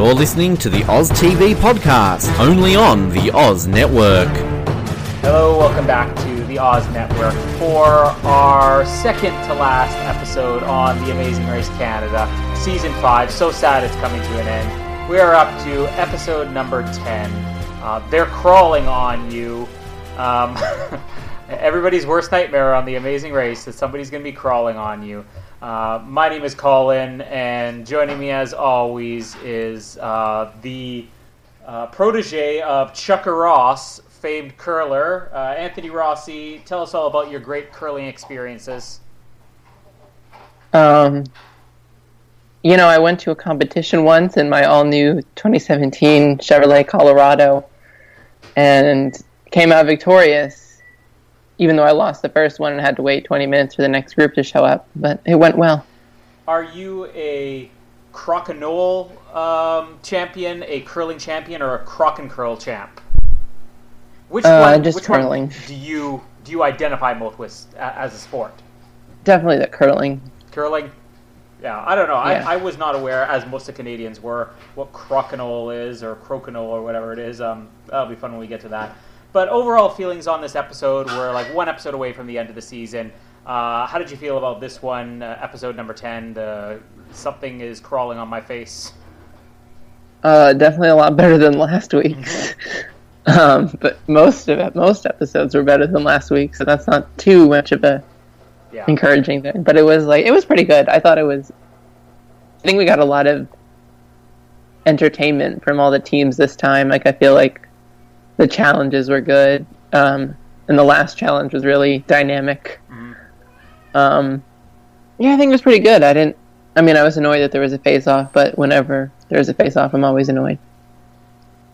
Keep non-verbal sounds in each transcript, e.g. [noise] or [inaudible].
You're listening to the Oz TV podcast, only on the Oz Network. Hello, welcome back to the Oz Network for our second to last episode on The Amazing Race Canada, Season 5. So sad it's coming to an end. We are up to episode number 10. Uh, they're crawling on you. Um, [laughs] everybody's worst nightmare on The Amazing Race that somebody's going to be crawling on you. Uh, my name is Colin, and joining me as always is uh, the uh, protege of Chucker Ross, famed curler, uh, Anthony Rossi. Tell us all about your great curling experiences. Um, you know, I went to a competition once in my all new 2017 Chevrolet Colorado and came out victorious even though I lost the first one and had to wait 20 minutes for the next group to show up. But it went well. Are you a crokinole um, champion, a curling champion, or a crock and curl champ? Which Uh, one? just which one curling. do you do you identify most with as a sport? Definitely the curling. Curling. Yeah, I don't know. Yeah. I, I was not aware, as most of Canadians were, what crokinole is or crokinole or whatever it is. Um, that'll be fun when we get to that. But overall feelings on this episode, we're like one episode away from the end of the season. Uh, how did you feel about this one, uh, episode number ten? The something is crawling on my face. Uh, definitely a lot better than last week's. [laughs] um, but most of it, most episodes were better than last week, so that's not too much of a Yeah. encouraging thing. But it was like it was pretty good. I thought it was. I think we got a lot of entertainment from all the teams this time. Like I feel like the challenges were good, um, and the last challenge was really dynamic. Mhm. Um, yeah, I think it was pretty good. I didn't. I mean, I was annoyed that there was a face off, but whenever there's a face off, I'm always annoyed.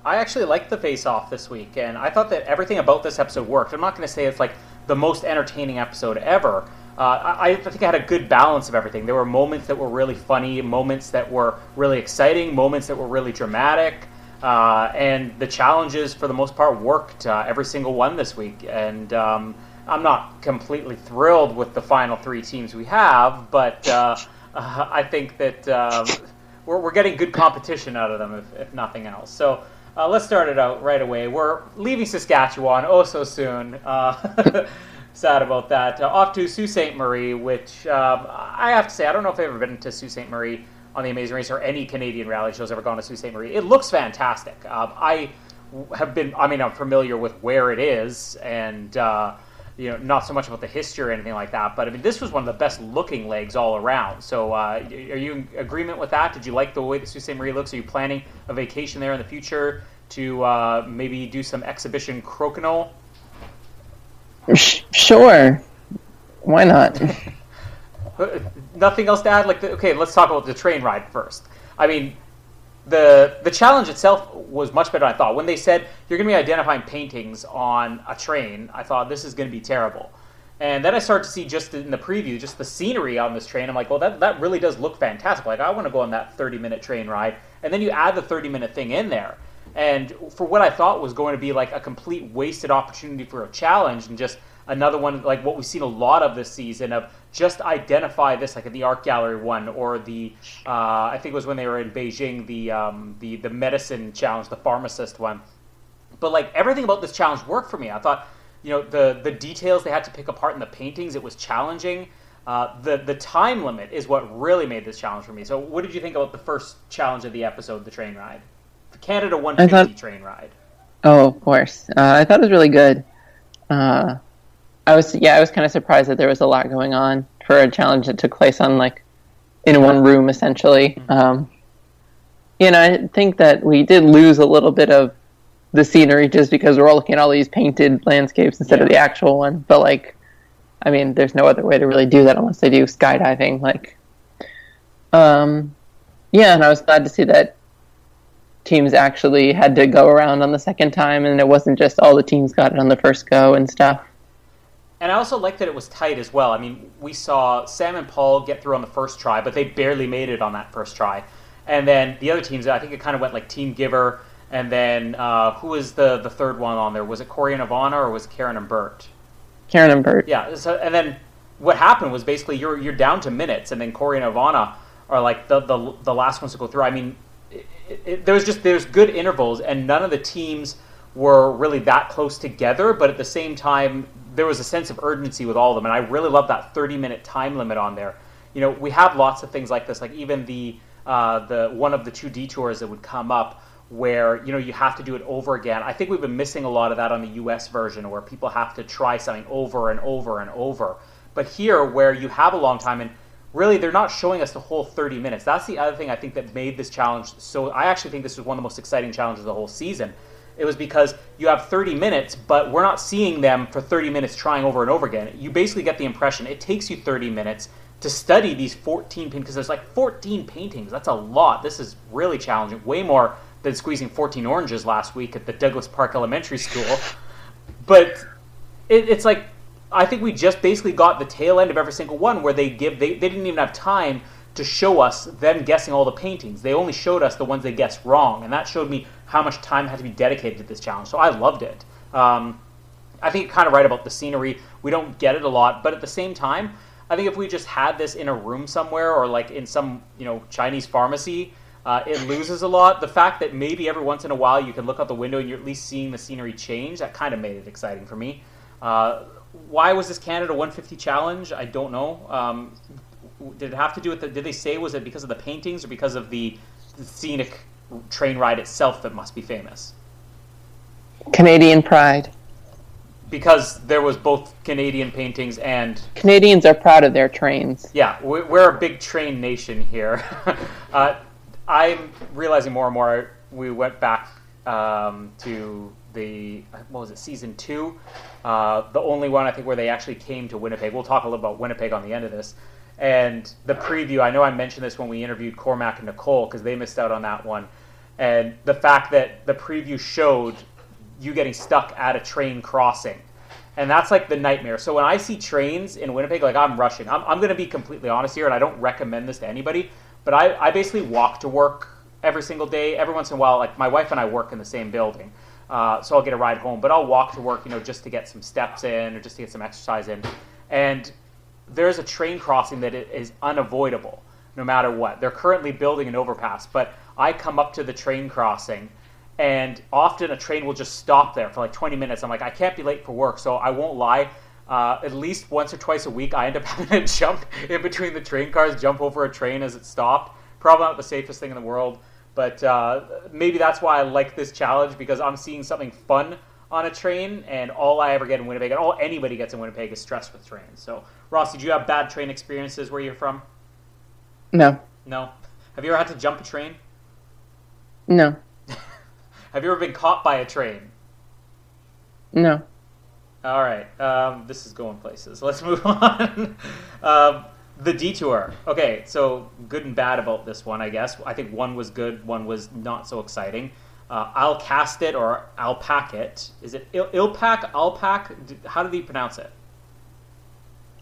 I actually liked the face off this week, and I thought that everything about this episode worked. I'm not going to say it's like the most entertaining episode ever. Uh, I, I think I had a good balance of everything. There were moments that were really funny, moments that were really exciting, moments that were really dramatic, uh, and the challenges, for the most part, worked uh, every single one this week. And um, I'm not completely thrilled with the final three teams we have, but uh, [laughs] I think that um, we're, we're getting good competition out of them, if, if nothing else. So uh, let's start it out right away. We're leaving Saskatchewan oh so soon. Uh, [laughs] sad about that. Uh, off to Sault Ste. Marie, which um, I have to say, I don't know if I've ever been to Sault Ste. Marie on the Amazing Race or any Canadian rally show's ever gone to Sault Ste. Marie. It looks fantastic. Um, I have been, I mean, I'm familiar with where it is and. Uh, you know, not so much about the history or anything like that, but I mean, this was one of the best looking legs all around. So, uh, are you in agreement with that? Did you like the way the Sault Ste. Marie looks? Are you planning a vacation there in the future to uh, maybe do some exhibition crokinole? Sure, why not? [laughs] Uh, Nothing else to add? Like, the, okay, let's talk about the train ride first. I mean, the the challenge itself was much better than I thought. When they said you're going to be identifying paintings on a train, I thought this is going to be terrible. And then I start to see just in the preview, just the scenery on this train. I'm like, well, that, that really does look fantastic. Like, I want to go on that 30 minute train ride. And then you add the 30 minute thing in there. And for what I thought was going to be like a complete wasted opportunity for a challenge and just another one like what we've seen a lot of this season of just identify this like at the art gallery one or the uh, I think it was when they were in Beijing the um, the the medicine challenge the pharmacist one. But like everything about this challenge worked for me. I thought you know the the details they had to pick apart in the paintings it was challenging. Uh, the the time limit is what really made this challenge for me. So what did you think about the first challenge of the episode the train ride? The Canada 150 thought- train ride. Oh, of course. Uh, I thought it was really good. Uh, I was, yeah, I was kind of surprised that there was a lot going on for a challenge that took place on like in one room, essentially. Um, you know, I think that we did lose a little bit of the scenery just because we're all looking at all these painted landscapes instead of the actual one. But like, I mean, there's no other way to really do that unless they do skydiving. Like, um, yeah, and I was glad to see that teams actually had to go around on the second time, and it wasn't just all the teams got it on the first go and stuff. And I also like that it was tight as well. I mean, we saw Sam and Paul get through on the first try, but they barely made it on that first try. And then the other teams, I think it kind of went like Team Giver, and then uh, who was the the third one on there? Was it Korey and Ivana or was it Karen and Bert? Karen and Bert. Yeah. So, and then what happened was basically you're you're down to minutes, and then Korey and Ivana are like the the, the last ones to go through. I mean, it, it, there was just there's good intervals, and none of the teams were really that close together. But at the same time, there was a sense of urgency with all of them, and I really love that 30 minute time limit on there. You know, we have lots of things like this, like even the uh, the one of the two detours that would come up where you know you have to do it over again. I think we've been missing a lot of that on the US version where people have to try something over and over and over. But here where you have a long time and really they're not showing us the whole 30 minutes. That's the other thing I think that made this challenge so I actually think this was one of the most exciting challenges of the whole season. It was because you have 30 minutes, but we're not seeing them for 30 minutes trying over and over again. You basically get the impression it takes you 30 minutes to study these 14 paintings because there's like 14 paintings. That's a lot. This is really challenging. Way more than squeezing 14 oranges last week at the Douglas Park Elementary School. but it, it's like I think we just basically got the tail end of every single one where they give they, they didn't even have time to show us them guessing all the paintings. They only showed us the ones they guessed wrong, and that showed me how much time had to be dedicated to this challenge. So I loved it. Um, I think you're kind of right about the scenery. We don't get it a lot, but at the same time, I think if we just had this in a room somewhere or like in some you know Chinese pharmacy uh, it loses a lot. The fact that maybe every once in a while you can look out the window and you're at least seeing the scenery change, that kind of made it exciting for me. Uh, why was this Canada 150 challenge? I don't know. Um, did it have to do with the, did they say was it because of the paintings or because of the, the scenic train ride itself that must be famous? Canadian pride. Because there was both Canadian paintings and Canadians are proud of their trains. Yeah, we're a big train nation here. [laughs] uh, I'm realizing more and more. We went back um, to the what was it, season two, uh, the only one I think where they actually came to Winnipeg. We'll talk a little about Winnipeg on the end of this. And the preview, I know I mentioned this when we interviewed Cormac and Nicole because they missed out on that one. And the fact that the preview showed you getting stuck at a train crossing. And that's like the nightmare. So when I see trains in Winnipeg, like I'm rushing. I'm, I'm going to be completely honest here, and I don't recommend this to anybody. But I, I basically walk to work every single day. Every once in a while, like my wife and I work in the same building, uh, so I'll get a ride home. But I'll walk to work, you know, just to get some steps in or just to get some exercise in. And there's a train crossing that is unavoidable, no matter what. They're currently building an overpass, but I come up to the train crossing, and often a train will just stop there for like 20 minutes. I'm like, I can't be late for work, so I won't lie. Uh, at least once or twice a week, I end up [laughs] having to jump in between the train cars, jump over a train as it stopped. Probably not the safest thing in the world, but uh, maybe that's why I like this challenge because I'm seeing something fun on a train, and all I ever get in Winnipeg, and all anybody gets in Winnipeg, is stress with trains. So, Ross, did you have bad train experiences where you're from? No. No. Have you ever had to jump a train? No. [laughs] have you ever been caught by a train? No. All right, um, this is going places. [laughs] Let's move on. um, the detour. Okay, so good and bad about this one, I guess. I think one was good, one was not so exciting. Uh, I'll cast it or I'll pack it. Is it il- Ilpac? Alpac? How do they pronounce it?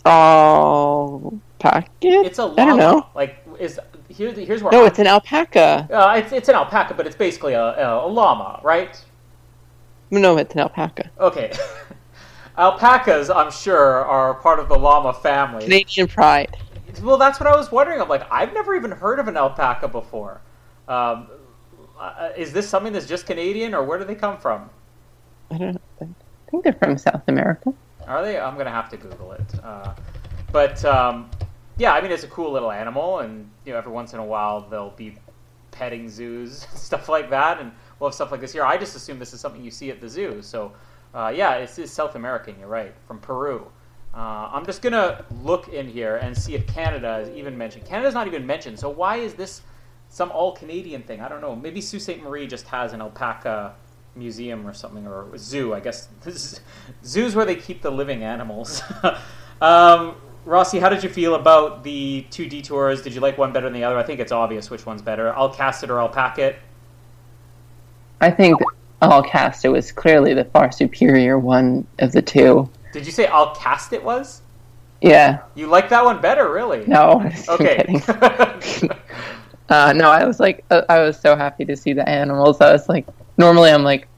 Alpaca. It's a llama. I don't know. Like is here, here's where. No, I, it's an alpaca. Uh, it's it's an alpaca, but it's basically a, a, a llama, right? No, it's an alpaca. Okay. [laughs] Alpacas, I'm sure, are part of the llama family. Canadian pride. Well, that's what I was wondering. I'm like, I've never even heard of an alpaca before. Um, uh, is this something that's just Canadian, or where do they come from? I don't know. I think they're from South America. Are they? I'm gonna have to Google it. Uh, but um, yeah, I mean, it's a cool little animal, and you know, every once in a while there'll be petting zoos, [laughs] stuff like that, and we'll have stuff like this here. I just assume this is something you see at the zoo, so. Uh, yeah, it's, it's, South American. You're right, from Peru. Uh, I'm just gonna look in here and see if Canada is even mentioned. Canada's not even mentioned. So why is this some all Canadian thing? I don't know. Maybe Sault Ste. Marie just has an alpaca museum or something, or zoo. I guess [laughs] zoos where they keep the living animals. [laughs] um, Rossi, how did you feel about the two detours? Did you like one better than the other? I think it's obvious which one's better. I'll cast it or I'll pack it. I think I'll cast, it was clearly the far superior one of the two. Did you say I'll cast it was? Yeah. You like that one better, really? No. Okay. [laughs] uh, no, I was like, uh, I was so happy to see the animals. I was like, normally I'm like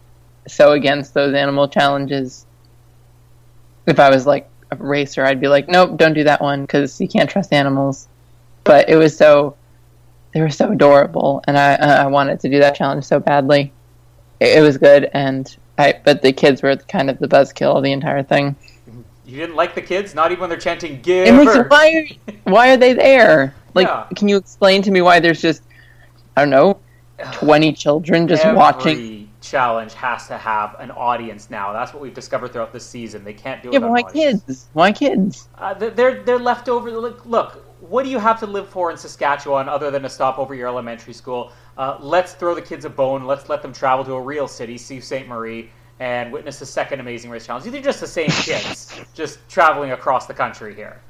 so against those animal challenges. If I was like a racer, I'd be like, nope, don't do that one because you can't trust animals. But it was so they were so adorable, and I I wanted to do that challenge so badly. It, it was good, and I but the kids were kind of the buzzkill of the entire thing. You didn't like the kids, not even when they're chanting makes why why are they there? Like, Yeah. can you explain to me why there's just I don't know twenty children just Every watching? challenge has to have an audience now. That's what we've discovered throughout this season. They can't do it. Yeah, why audience. kids? Why kids? Uh, they're- they're they're left over. Look, look, what do you have to live for in Saskatchewan other than to stop over your elementary school? Uh, let's throw the kids a bone. Let's let them travel to a real city, see Saint Marie, and witness the second Amazing Race challenge. These are just the same [laughs] kids, just traveling across the country here,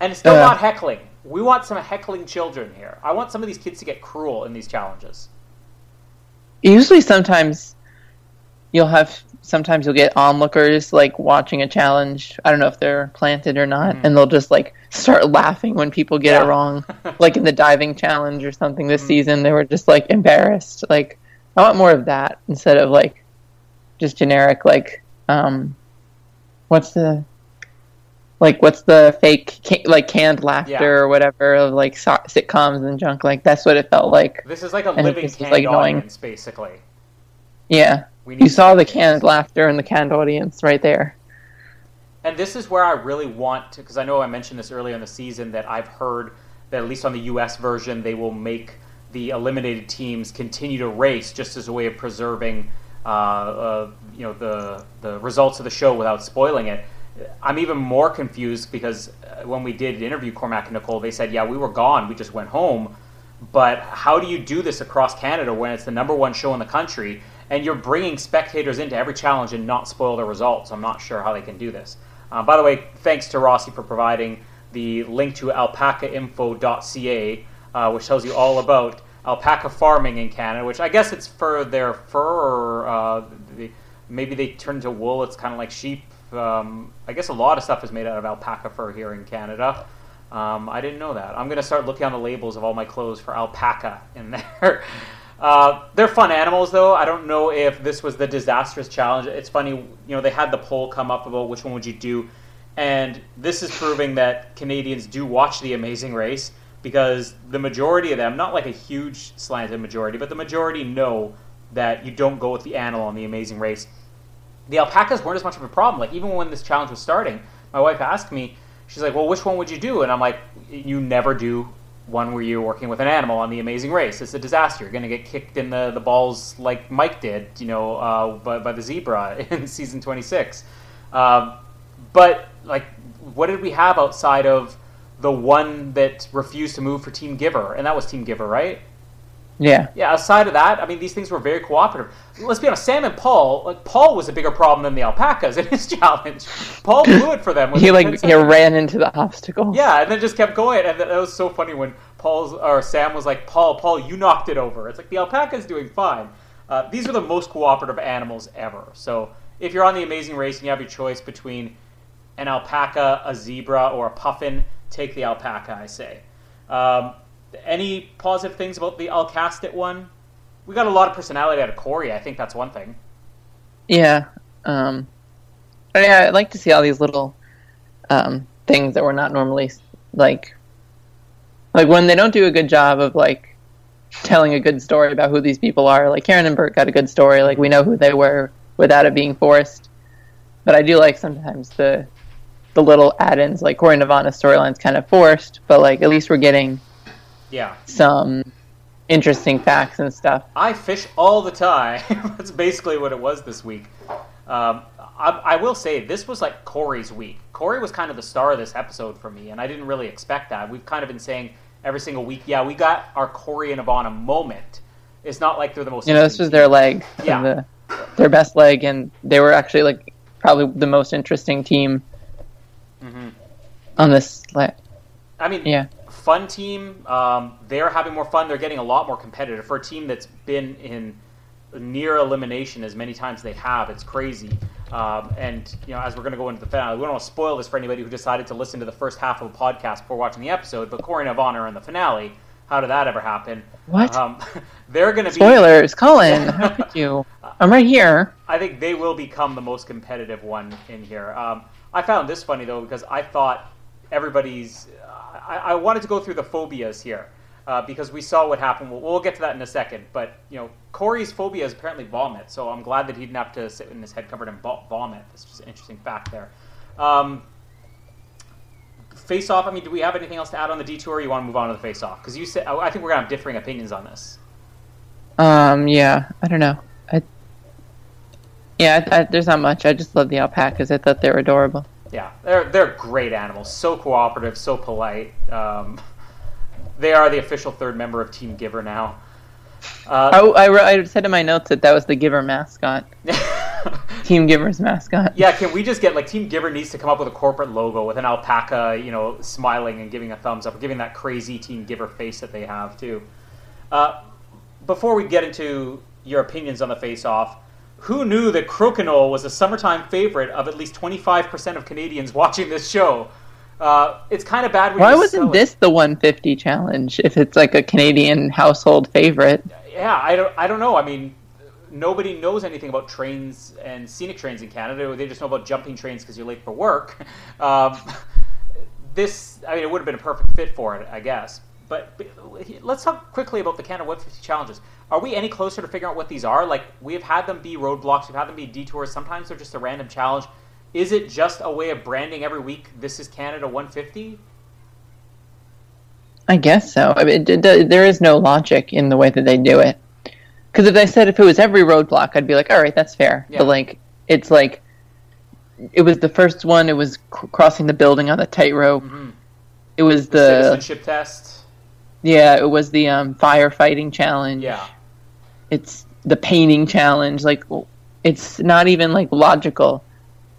and it's still Uh. not heckling. We want some heckling children here. I want some of these kids to get cruel in these challenges. Usually, sometimes you'll have sometimes you'll get onlookers like watching a challenge. I don't know if they're planted or not, and they'll just like start laughing when people get Yeah. it wrong. [laughs] like in the diving challenge or something this season, they were just like embarrassed. Like I want more of that instead of like just generic like um what's the like what's the fake ca- like canned laughter Yeah. or whatever of like so- sitcoms and junk like that's what it felt like This is like a And living canned like, annoying. audience, basically. yeah We you saw the canned laughter and the canned audience right there And this is where I really want to, because I know I mentioned this earlier in the season that I've heard that at least on the U.S. version, they will make the eliminated teams continue to race just as a way of preserving, uh, uh, you know, the the results of the show without spoiling it. I'm even more confused because uh, when we did interview Cormac and Nicole, they said, "Yeah, we were gone. We just went home." But how do you do this across Canada when it's the number one show in the country and you're bringing spectators into every challenge and not spoil the results? I'm not sure how they can do this. Uh, by the way, thanks to Rossi for providing the link to alpacainfo.ca, uh, which tells you all about alpaca farming in Canada, which I guess it's for their fur or uh, the, maybe they turn into wool. It's kind of like sheep. Um, I guess a lot of stuff is made out of alpaca fur here in Canada. Um, I didn't know that. I'm going to start looking on the labels of all my clothes for alpaca in there. [laughs] Uh, they're fun animals, though. I don't know if this was the disastrous challenge. It's funny, you know, they had the poll come up about which one would you do, and this is proving that Canadians do watch The Amazing Race because the majority of them, not like a huge slanted majority, but the majority know that you don't go with the animal on The Amazing Race. The alpacas weren't as much of a problem. Like even when this challenge was starting, my wife asked me, she's like, "Well, which one would you do?" And I'm like, "You never do one where you're working with an animal on the Amazing Race. It's a disaster. You're going to get kicked in the, the balls like Mike did, you know, uh, by, by the zebra [laughs] in season 26. Um, but like, what did we have outside of the one that refused to move for Team Giver, and that was Team Giver, right? Yeah Yeah, aside of that, I mean, these things were very cooperative. Let's be honest, Sam and Paul, like, Paul was a bigger problem than the alpacas in his [laughs] challenge. Paul blew it for them. [laughs] he like he ran into the obstacle Yeah, and then just kept going, and that was so funny when Paul's or Sam was like, "Paul, Paul, you knocked it over." It's like the alpaca's doing fine. Uh, these are the most cooperative animals ever. So if you're on the Amazing Race and you have your choice between an alpaca, a zebra, or a puffin, take the alpaca. I say. Um, any positive things about the I'll cast Alcastit one? We got a lot of personality out of Korey. I think that's one thing. Yeah. Um, but yeah, I'd like to see all these little um, things that we're not normally like, like when they don't do a good job of like telling a good story about who these people are. Like Karen and Bert got a good story. Like we know who they were without it being forced. But I do like sometimes the the little add-ins. Like Korey and Ivana's storyline's kind of forced, but like at least we're getting Yeah. some interesting facts and stuff. I fish all the time. [laughs] That's basically what it was this week. Um, I, I will say this was like Korey's week. Korey was kind of the star of this episode for me, and I didn't really expect that. We've kind of been saying every single week, yeah, we got our Korey and Ivana moment. It's not like they're the most. You know, this was their leg, Yeah. the, their best leg, and they were actually like probably the most interesting team Mhm. on this. Like, I mean, yeah, fun team. Um, they're having more fun. They're getting a lot more competitive for a team that's been in near elimination as many times as they have. It's crazy. Um, and you know, as we're going to go into the finale, we don't want to spoil this for anybody who decided to listen to the first half of a podcast before watching the episode. But Korey and Yvonne are in the finale. How did that ever happen? What? Um, [laughs] they're going to be. spoilers, Colin. How [laughs] could you? I'm right here. I think they will become the most competitive one in here. Um, I found this funny though because I thought everybody's. I, I wanted to go through the phobias here. uh, because we saw what happened. We'll, we'll, get to that in a second. But you know, Korey's phobia is apparently vomit, so I'm glad that he didn't have to sit in his head covered in vomit. That's just an interesting fact there. Um, face off. I mean, do we have anything else to add on the detour? Or you want to move on to the face off? Because you said I think we're gonna have differing opinions on this. Um. Yeah. I don't know. I. Yeah. I, I, there's not much. I just love the alpacas. I thought they were adorable. Yeah, they're they're great animals. So cooperative. So polite. Um, they are the official third member of Team Giver now. Uh, I, I, I, said in my notes that that was the Giver mascot. [laughs] Team Giver's mascot. Yeah, can we just get like Team Giver needs to come up with a corporate logo with an alpaca, you know, smiling and giving a thumbs up, giving that crazy Team Giver face that they have too. Uh, before we get into your opinions on the face-off, who knew that Crokinole was a summertime favorite of at least 25% of Canadians [laughs] watching this show? Uh, it's kind of bad. With you know Why wasn't this the 150 challenge? If it's like a Canadian household favorite. Yeah, I don't. I don't know. I mean, nobody knows anything about trains and scenic trains in Canada. They just know about jumping trains because you're late for work. [laughs] Um, this, I mean, it would have been a perfect fit for it, I guess. But, but let's talk quickly about the Canada 150 challenges. Are we any closer to figuring out what these are? Like, we have had them be roadblocks, we've had them be detours. Sometimes they're just a random challenge. Is it just a way of branding every week? This is Canada 150. I guess so. I mean, it, it, there is no logic in the way that they do it. Because if they said if it was every roadblock, I'd be like, all right, that's fair. Yeah. But like, it's like it was the first one. It was c- crossing the building on the tightrope. Mm-hmm. It was the, the, citizenship test. Yeah, it was the um, firefighting challenge. Yeah, it's the painting challenge. Like, it's not even like logical.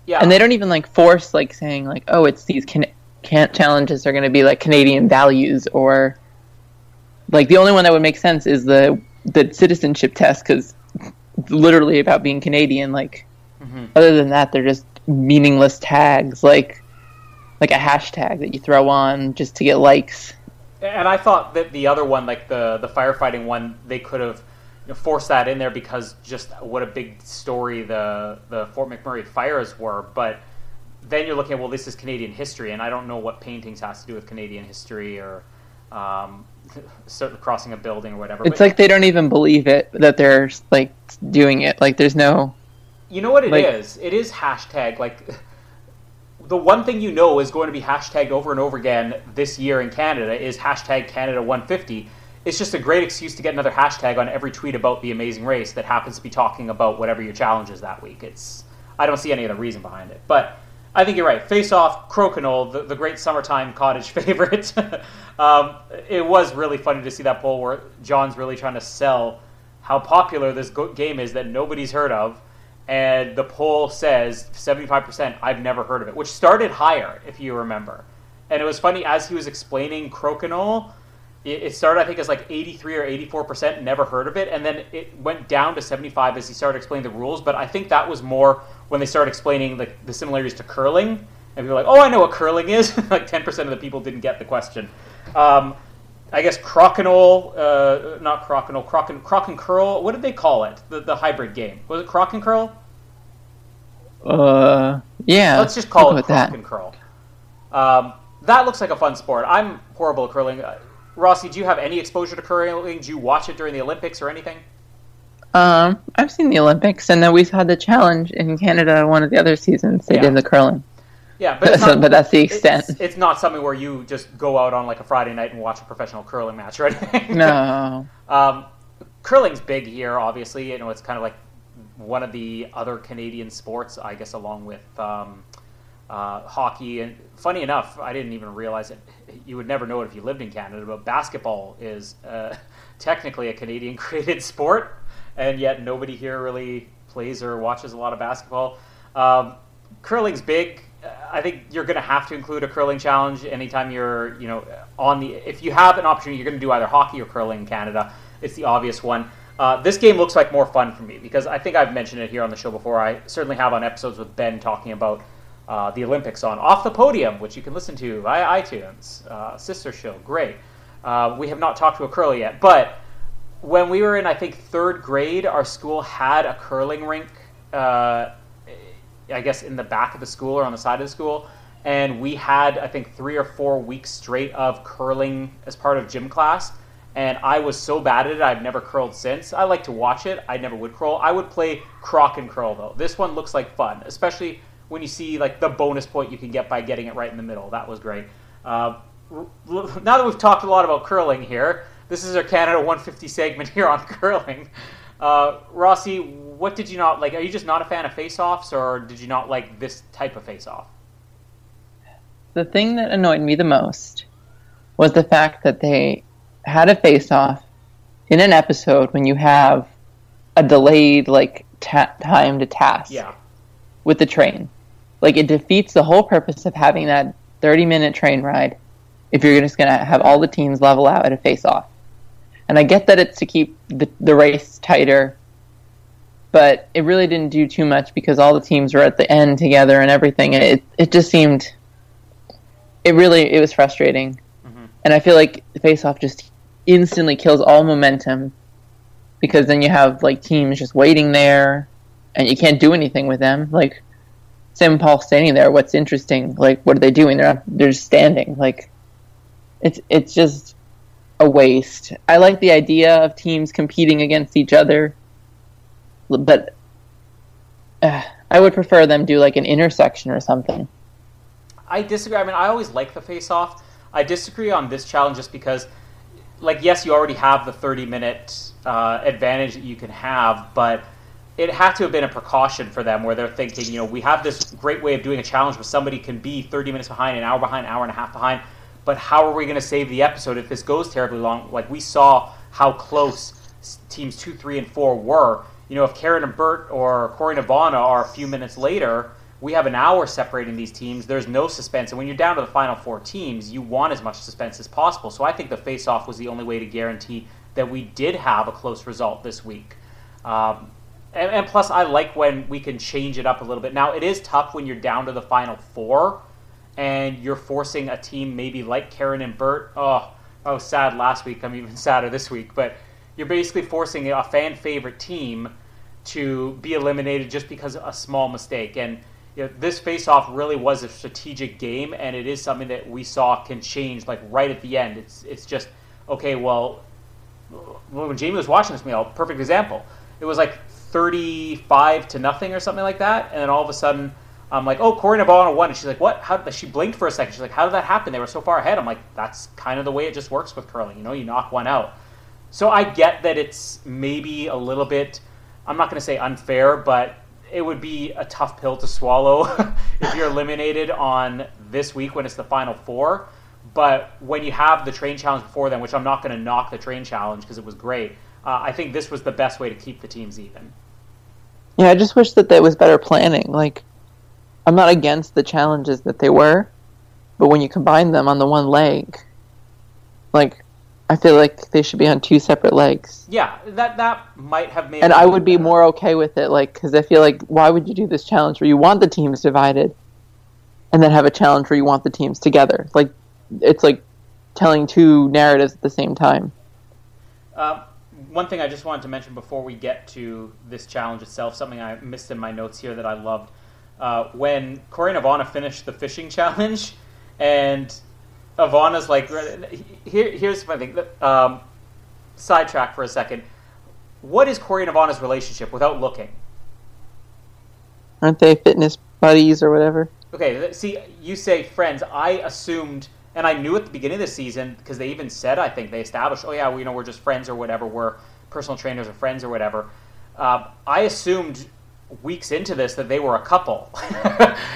Yeah. And they don't even like force like saying like, oh, it's these can can't challenges are going to be like Canadian values or like the only one that would make sense is the the citizenship test because literally about being Canadian. Like mm-hmm. other than that, they're just meaningless tags like like a hashtag that you throw on just to get likes. And I thought that the other one, like the the firefighting one, they could have force that in there because just what a big story the the Fort McMurray fires were. But then you're looking at well, this is Canadian history, and I don't know what paintings has to do with Canadian history or um, [laughs] certain crossing a building or whatever. It's but, like they don't even believe it that they're like doing it. Like there's no. You know what it like, is? It is hashtag like. [laughs] The one thing you know is going to be hashtagged over and over again this year in Canada is hashtag Canada 150 it's just a great excuse to get another hashtag on every tweet about the amazing race that happens to be talking about whatever your challenge is that week. It's I don't see any other reason behind it, but I think you're right. Face off, Crokinole, the, the great summertime cottage [laughs] favorite. [laughs] um, it was really funny to see that poll where John's really trying to sell how popular this go- game is that nobody's heard of. And the poll says 75% I've never heard of it, which started higher, if you remember. And it was funny as he was explaining Crokinole it started, I think, as like 83 or 84 percent. Never heard of it, and then it went down to 75 as he started explaining the rules. But I think that was more when they started explaining the, the similarities to curling, and people were like, "Oh, I know what curling is." [laughs] like 10 percent of the people didn't get the question. Um, I guess crokinole, uh, not crokinole, croc and, croc and curl. What did they call it? The, the hybrid game was it croc and curl? Uh, yeah. Let's just call it croc that. and curl. Um, that looks like a fun sport. I'm horrible at curling. Rossi, do you have any exposure to curling? Do you watch it during the Olympics or anything? Um, I've seen the Olympics, and then we've had the challenge in Canada. One of the other seasons, they yeah. did the curling. Yeah, but, [laughs] not, but that's the extent. It's, it's, not something where you just go out on like a Friday night and watch a professional curling match or anything. [laughs] No. um, curling's big here, obviously. You know, it's kind of like one of the other Canadian sports, I guess, along with um, uh, hockey. And funny enough, I didn't even realize it. You would never know it if you lived in Canada, but basketball is uh, [laughs] technically a Canadian [laughs] created sport, and yet nobody here really plays or watches a lot of basketball. Um, curling's big. I think you're going to have to include a curling challenge anytime you're, you know, on the. If you have an opportunity, you're going to do either hockey or curling in Canada. It's the obvious one. Uh, this game looks like more fun for me because I think I've mentioned it here on the show before. I certainly have on episodes with Ben talking about uh, the Olympics on Off the Podium, which you can listen to via iTunes. Uh, sister show, great. Uh, we have not talked to a curler yet, but when we were in, I think, third grade, our school had a curling rink, uh, I guess, in the back of the school or on the side of the school. And we had, I think, three or four weeks straight of curling as part of gym class. and I was so bad at it, I've never curled since. I like to watch it. I never would curl. I would play croc and curl though. This one looks like fun, especially when you see like the bonus point you can get by getting it right in the middle. That was great. Uh, now that we've talked a lot about curling here, this is our Canada 150 segment here on [laughs] curling. Uh, Rossi, what did you not like? Are you just not a fan of face-offs, or did you not like this type of face-off? The thing that annoyed me the most was the fact that they had a face-off in an episode when you have a delayed like ta- time to task Yeah. with the train. Like it defeats the whole purpose of having that 30 minute train ride if you're just going to have all the teams level out at a face off. And I get that it's to keep the, the race tighter, but it really didn't do too much because all the teams were at the end together and everything. It it just seemed it really it was frustrating. Mm-hmm. And I feel like the face off just instantly kills all momentum because then you have like teams just waiting there and you can't do anything with them. Like Sam and Paul standing there, what's interesting? Like what are they doing? They're not, they're just standing. Like it's it's just a waste. I like the idea of teams competing against each other, but uh, I would prefer them do like an intersection or something. I disagree. I mean, I always like the face-off. I disagree on this challenge just because, like, yes, you already have the 30-minute uh, advantage that you can have, but it had to have been a precaution for them where they're thinking, you know, we have this great way of doing a challenge where somebody can be 30 minutes behind, an hour behind, an hour and a half behind, but how are we going to save the episode if this goes terribly long? Like, we saw how close teams two, three, and four were. You know, if Karen and Bert or Korey Navana are a few minutes later, we have an hour separating these teams. There's no suspense. And when you're down to the final four teams, you want as much suspense as possible. So I think the face off was the only way to guarantee that we did have a close result this week. Um, and, and, plus, I like when we can change it up a little bit. Now, it is tough when you're down to the final four and you're forcing a team maybe like Karen and Bert. Oh, I was sad last week. I'm even [laughs] sadder this week. But you're basically forcing a fan favorite team to be eliminated just because of a small mistake. And you know, this face-off really was a strategic game, and it is something that we saw can change like right at the end. It's it's just okay. Well, when Jamie was watching this meal, perfect example. It was like thirty-five to nothing or something like that, and then all of a sudden. I'm like, oh, Korey Navana won, and she's like, what? How? She blinked for a second. She's like, how did that happen? They were so far ahead. I'm like, that's kind of the way it just works with curling. You know, you knock one out. So I get that it's maybe a little bit. I'm not going to say unfair, but it would be a tough pill to swallow [laughs] if you're eliminated on this week when it's the final four. But when you have the train challenge before then, which I'm not going to knock the train challenge because it was great, uh, I think this was the best way to keep the teams even. Yeah, I just wish that there was better planning. Like, I'm not against the challenges that they were, but when you combine them on the one leg, like, I feel like they should be on two separate legs. Yeah, that that might have made. And I would be more okay with it, like, because I feel like why would you do this challenge where you want the teams divided, and then have a challenge where you want the teams together? Like, it's like telling two narratives at the same time. Uh, one thing I just wanted to mention before we get to this challenge itself, something I missed in my notes here that I loved. Uh, when Korey and Ivana finished the fishing [laughs] challenge, and Ivana's like, here, here's my thing. Um, sidetrack for a second. What is Korey and Ivana's relationship without looking? Aren't they fitness buddies or whatever? Okay, see, you say friends. I assumed, and I knew at the beginning of the season because they even said, I think they established, oh yeah, you know, we're just friends or whatever. We're personal trainers or friends or whatever. Uh, I assumed weeks into this that they were a couple, [laughs]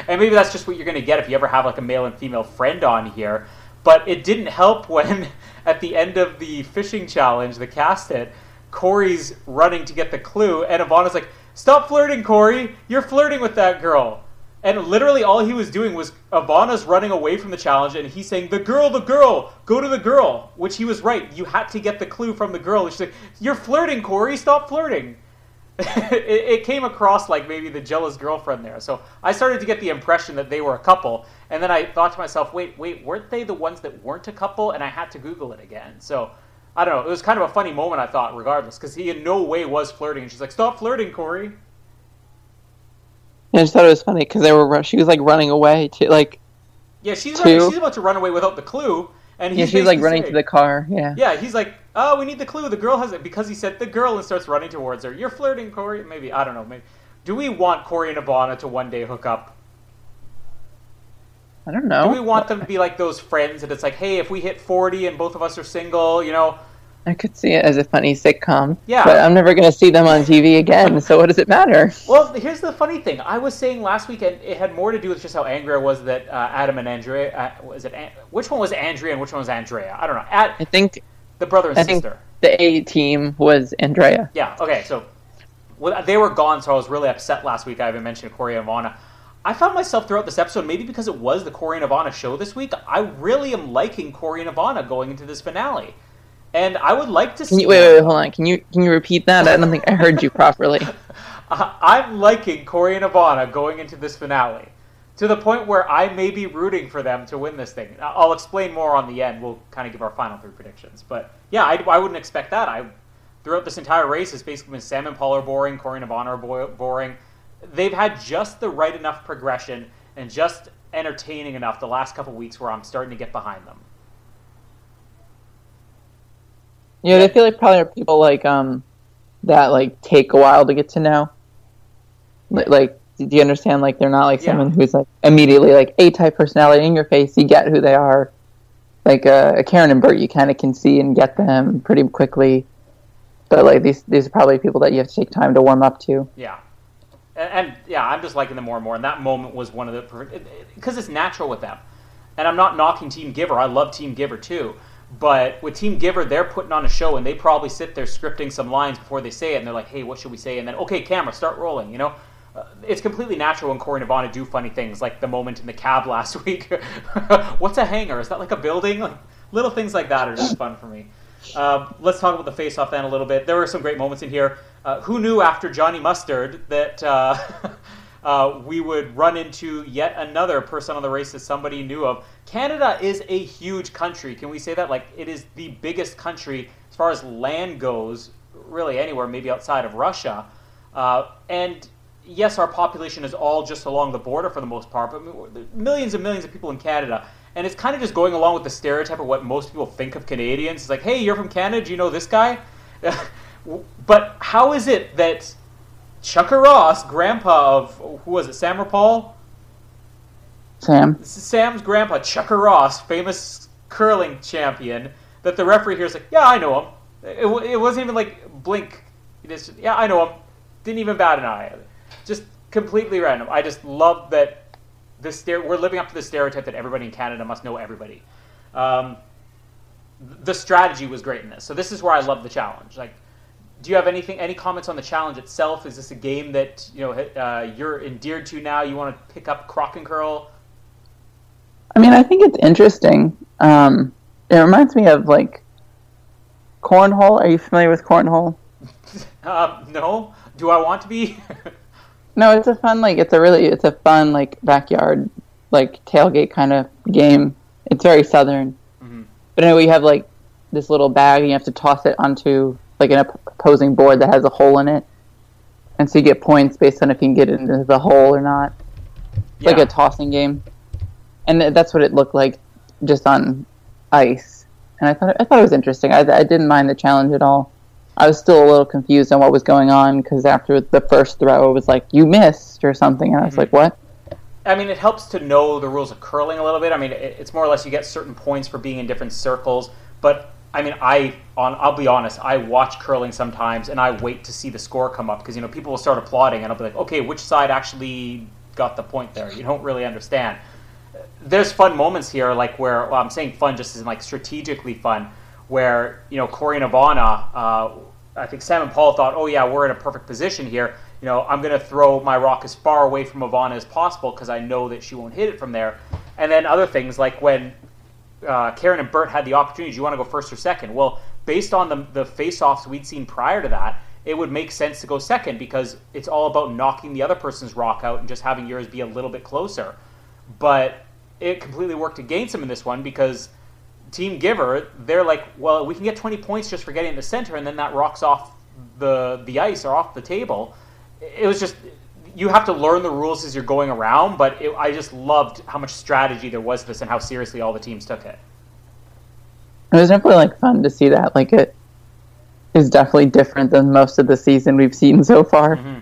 and maybe that's just what you're going to get if you ever have like a male and female friend on here. But it didn't help [laughs] when, at the end of the fishing challenge, the cast it, Korey's running to get the clue, and Ivana's like, "Stop flirting, Korey! You're flirting with that girl." And literally, all he was doing was Ivana's running away from the challenge, and he's saying, "The girl, the girl, go to the girl." Which he was right. You had to get the clue from the girl. She's like, "You're flirting, Korey! Stop flirting." [laughs] it, it, came across like maybe the jealous girlfriend there. So I started to get the impression that they were a couple, and then I thought to myself, wait, wait, weren't they the ones that weren't a couple? And I had to Google it again. So I don't know. It was kind of a funny moment, I thought, regardless, because he in no way was flirting. And she's like, "Stop flirting, Korey." Yeah, I just thought it was funny because they were. She was like running away to like. Yeah, she's running, she's about to run away without the clue, and yeah, she's like running saying, to the car. Yeah. Yeah, he's like, oh, we need the clue. The girl has it because he said the girl and starts running towards her. You're flirting, Korey. Maybe I don't know. Maybe do we want Korey and Ivana to one day hook up? I don't know. Do we want them to be like those friends and it's like, hey, if we hit forty and both of us are single, you know? I could see it as a funny sitcom. Yeah. But I'm never going to see them on TV again, so what does it matter? Well, here's the funny thing. I was saying last week, and it had more to do with just how angry I was that uh, Adam and Andrea. Uh, was it An- which one was Andrea and which one was Andrea? I don't know. At I think the brother and I sister. the A team was Andrea. Yeah. Okay. So well, they were gone, so I was really upset last week. I haven't mentioned Korey and Ivana. I found myself throughout this episode, maybe because it was the Korey and Ivana show this week. I really am liking Korey and Ivana going into this finale, and I would like to see. You, wait, wait, wait, hold on. Can you can you repeat that? I don't think I heard you properly. [laughs] I- I'm liking Korey and Ivana going into this finale to the point where I may be rooting for them to win this thing. I'll explain more on the end. We'll kind of give our final three predictions. But yeah, I, I wouldn't expect that. I throughout this entire race, it's basically been Sam and Paul are boring, Korey and Ivana are bo- boring. They've had just the right enough progression and just entertaining enough the last couple weeks where I'm starting to get behind them. Yeah, I feel like probably are people like um that like take a while to get to know. Li- Like, do you understand? Like, they're not like Yeah. someone who's like immediately like A type personality in your face. You get who they are. Like uh, Karen and Bert, you kind of can see and get them pretty quickly. But like these, these are probably people that you have to take time to warm up to. Yeah. And, and yeah, I'm just liking them more and more. And that moment was one of the perfect. because it's natural with them. And I'm not knocking Team Giver. I love Team Giver too. But with Team Giver, they're putting on a show, and they probably sit there scripting some lines before they say it, and they're like, "Hey, what should we say?" And then, "Okay, camera, start rolling." You know, uh, it's completely natural when Korey and Ivana do funny things, like the moment in the cab [laughs] last week. [laughs] What's a hangar? Is that like a building? Like little things like that are just fun for me. Um, let's talk about the face-off then a little bit. There were some great moments in here. Uh, who knew after Johnny Mustard that uh, [laughs] uh, we would run into yet another person on the race that somebody knew of? Canada is a huge country. Can we say that? Like, it is the biggest country as far as land goes, really anywhere, maybe outside of Russia. Uh, and yes, our population is all just along the border for the most part, but millions and millions of people in Canada. And it's kind of just going along with the stereotype of what most people think of Canadians. It's like, hey, you're from Canada, do you know this guy? [laughs] but how is it that Chucker Ross, grandpa of, who was it, Sam or Paul? Sam, This is Sam's grandpa, Chucker Ross, famous curling champion, that the referee here is like, yeah, I know him. It, it wasn't even like blink. He just, yeah, I know him. Didn't even bat an eye. Just completely random. I just love that we're living up to the stereotype that everybody in Canada must know everybody. Um, the strategy was great in this. So this is where I love the challenge. Like, do you have anything, any comments on the challenge itself? Is this a game that you know uh, you're endeared to now? You want to pick up Crock and Curl? I mean, I think it's interesting. Um, it reminds me of like cornhole. Are you familiar with cornhole? [laughs] Um, no. Do I want to be? [laughs] No, it's a fun like it's a really it's a fun like backyard like tailgate kind of game. It's very southern. Mhm. But anyway, you have like this little bag and you have to toss it onto like an opposing board that has a hole in it. And so you get points based on if you can get it into the hole or not. It's like a tossing game. And that's what it looked like just on ice. And I thought I thought it was interesting. I, I didn't mind the challenge at all. I was still a little confused on what was going on because after the first throw, it was like you missed or something, and I was Mhm. like, "What?" I mean, it helps to know the rules of curling a little bit. I mean, it, it's more or less you get certain points for being in different circles. But I mean, I on I'll be honest, I watch curling sometimes, and I wait to see the score come up because you know people will start applauding, and I'll be like, okay, which side actually got the point there? You don't really understand. There's fun moments here, like where well, I'm saying fun just in like strategically fun, where you know Korey and Ivana, uh, I think Sam and Paul thought, oh yeah, we're in a perfect position here. You know, I'm to throw my rock as far away from Ivana as possible because I know that she won't hit it from there. And then other things like when uh, Karen and Bert had the opportunity, do you want to go first or second? Well, based on the, the face-offs we'd seen prior to that, it would make sense to go second because it's all about knocking the other person's rock out and just having yours be a little bit closer. But it completely worked against them in this one because Team Giver, they're like, well, we can get 20 points just for getting in the center, and then that rocks off the the ice or off the table. It was just you have to learn the rules as you're going around, but it, I just loved how much strategy there was to this and how seriously all the teams took it. It was definitely like fun to see that. Like it, is definitely different than most of the season we've seen so far, Mhm.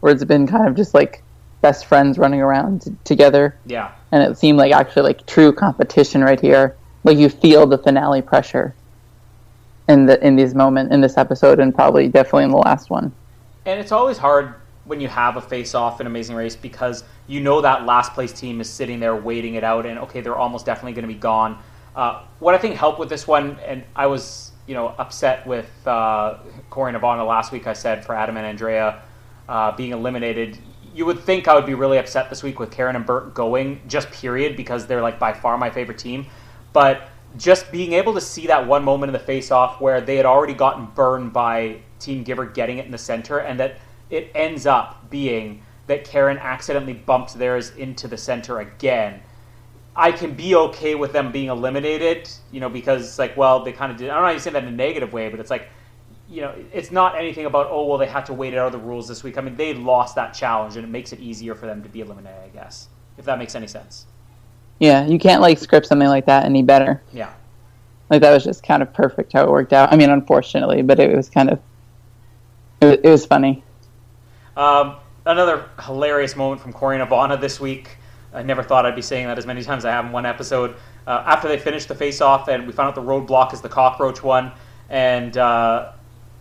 where it's been kind of just like best friends running around t- together, Yeah. and it seemed like actually like true competition right here. Like you feel the finale pressure in the in these moment in this episode, and probably definitely in the last one. And it's always hard when you have a face off in Amazing Race because you know that last place team is sitting there waiting it out, and okay, they're almost definitely going to be gone. Uh, what I think helped with this one, and I was you know upset with uh, Korey Navana last week. I said for Adam and Andrea uh, being eliminated. You would think I would be really upset this week with Karen and Bert going, just period, because they're like by far my favorite team. But just being able to see that one moment in the face off where they had already gotten burned by Team Giver getting it in the center, and that it ends up being that Karen accidentally bumps theirs into the center again. I can be okay with them being eliminated, you know, because like, well, they kind of did. I don't know how you say that in a negative way, but it's like, you know, it's not anything about oh well they had to wait out of the rules this week. I mean, they lost that challenge, and it makes it easier for them to be eliminated. I guess if that makes any sense. Yeah, you can't like script something like that any better. Yeah. Like that was just kind of perfect how it worked out. I mean, unfortunately, but it was kind of it was, it was funny. Um, another hilarious moment from Korey and Ivana this week. I never thought I'd be saying that as many [laughs] times as I have in one episode. Uh, after they finished the face off, and we found out the roadblock is the cockroach one, and uh,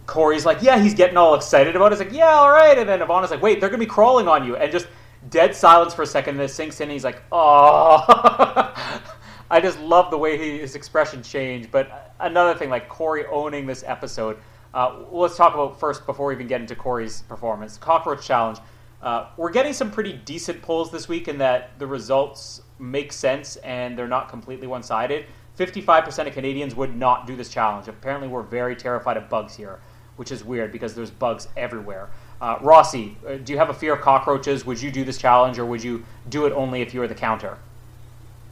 Korey's like, "Yeah, he's getting all excited about it." He's like, "Yeah, all right," and then Ivana's like, "Wait, they're gonna be crawling on you," and just dead silence for a second. And it sinks in. And he's like, "Oh." [laughs] I just love the way he, his expression changed. But another thing, like Korey owning this episode. Uh, let's talk about first before we even get into Korey's performance. Cockroach Challenge. Uh, we're getting some pretty decent polls this week in that the results make sense and they're not completely one sided. 55% of Canadians would not do this challenge. Apparently, we're very terrified of bugs here, which is weird because there's bugs everywhere. Uh, Rossi, uh, do you have a fear of cockroaches? Would you do this challenge or would you do it only if you were the counter?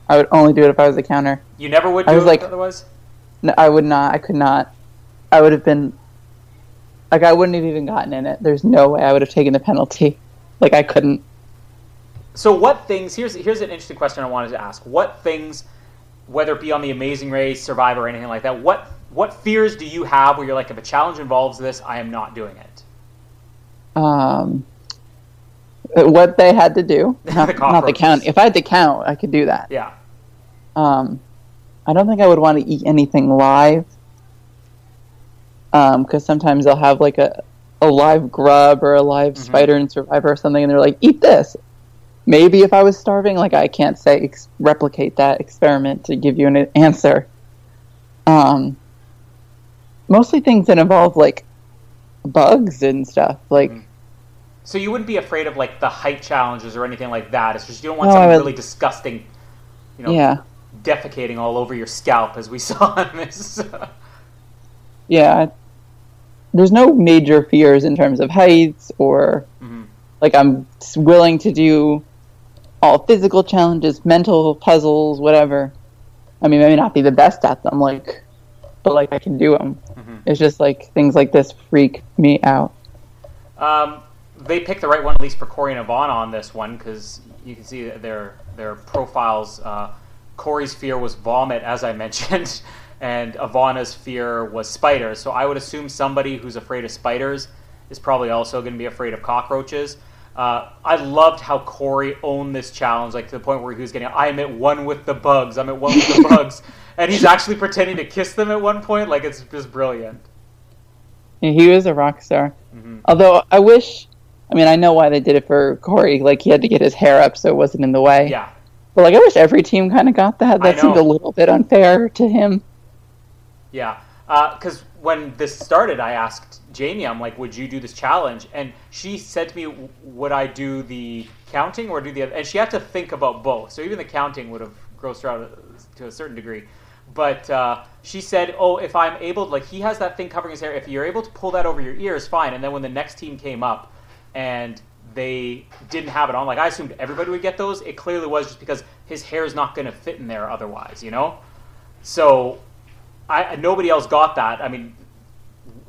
I would only do it if I was the counter. You never would do I was it like- otherwise? No, I would not. I could not. I would have been like I wouldn't have even gotten in it. There's no way I would have taken the penalty. [laughs] Like I couldn't. So, what things? Here's here's an interesting question I wanted to ask. What things, whether it be on the Amazing Race, Survivor, or anything like that, what what fears do you have where you're like, if a challenge involves this, I am not doing it? Um, what they had to do, [laughs] The not, not the count. If I had to count, I could do that. Yeah, Um, I don't think I would want to eat anything live. Um, because sometimes they'll have like a, a live grub or a live Mhm. spider in Survivor or something, and they're like, "Eat this." Maybe if I was starving, like I can't say ex- replicate that experiment to give you an answer. Um, mostly things that involve like bugs and stuff. Like Mhm. so you wouldn't be afraid of like the height challenges or anything like that. It's just you don't want No, something would- really disgusting, you know, yeah, defecating all over your scalp, as we [laughs] saw in this. yeah. There's no major fears in terms of heights or Mhm. like I'm willing to do all physical challenges, mental puzzles, whatever. I mean, maybe not be the best at them, like, but like I can do them. It's just like things like this freak me out. Um, they picked the right one, at least for Korey and Ivana on this one, because you can see their their profiles. Uh, Korey's fear was vomit, as I [laughs] mentioned, and Ivana's fear was spiders. So I would assume somebody who's afraid of spiders is probably also going to be afraid of cockroaches. Uh, I loved how Korey owned this challenge, like to the point where he was getting, "I'm at one with the bugs. I'm at one with the [laughs] bugs," and he's actually pretending to kiss them at one point. Like it's just brilliant. He was a rock star. Mhm. Although I wish, I mean, I know why they did it for Korey. Like he had to get his hair up so it wasn't in the way. Yeah. But like I wish every team kind of got that. That seemed a little bit unfair to him. Yeah, because when this started, I asked Jamie, I'm like, "Would you do this challenge?" And she said to me, "Would I do the counting or do the?" other? And she had to think about both. So even the counting would have grossed her out to a certain degree. But uh, she said, "Oh, if I'm able, like he has that thing covering his hair. If you're able to pull that over your ears, fine." And then when the next team came up, and they didn't have it on, like I assumed everybody would get those. It clearly was just because his hair is not going to fit in there otherwise, you know. So I nobody else got that. I mean,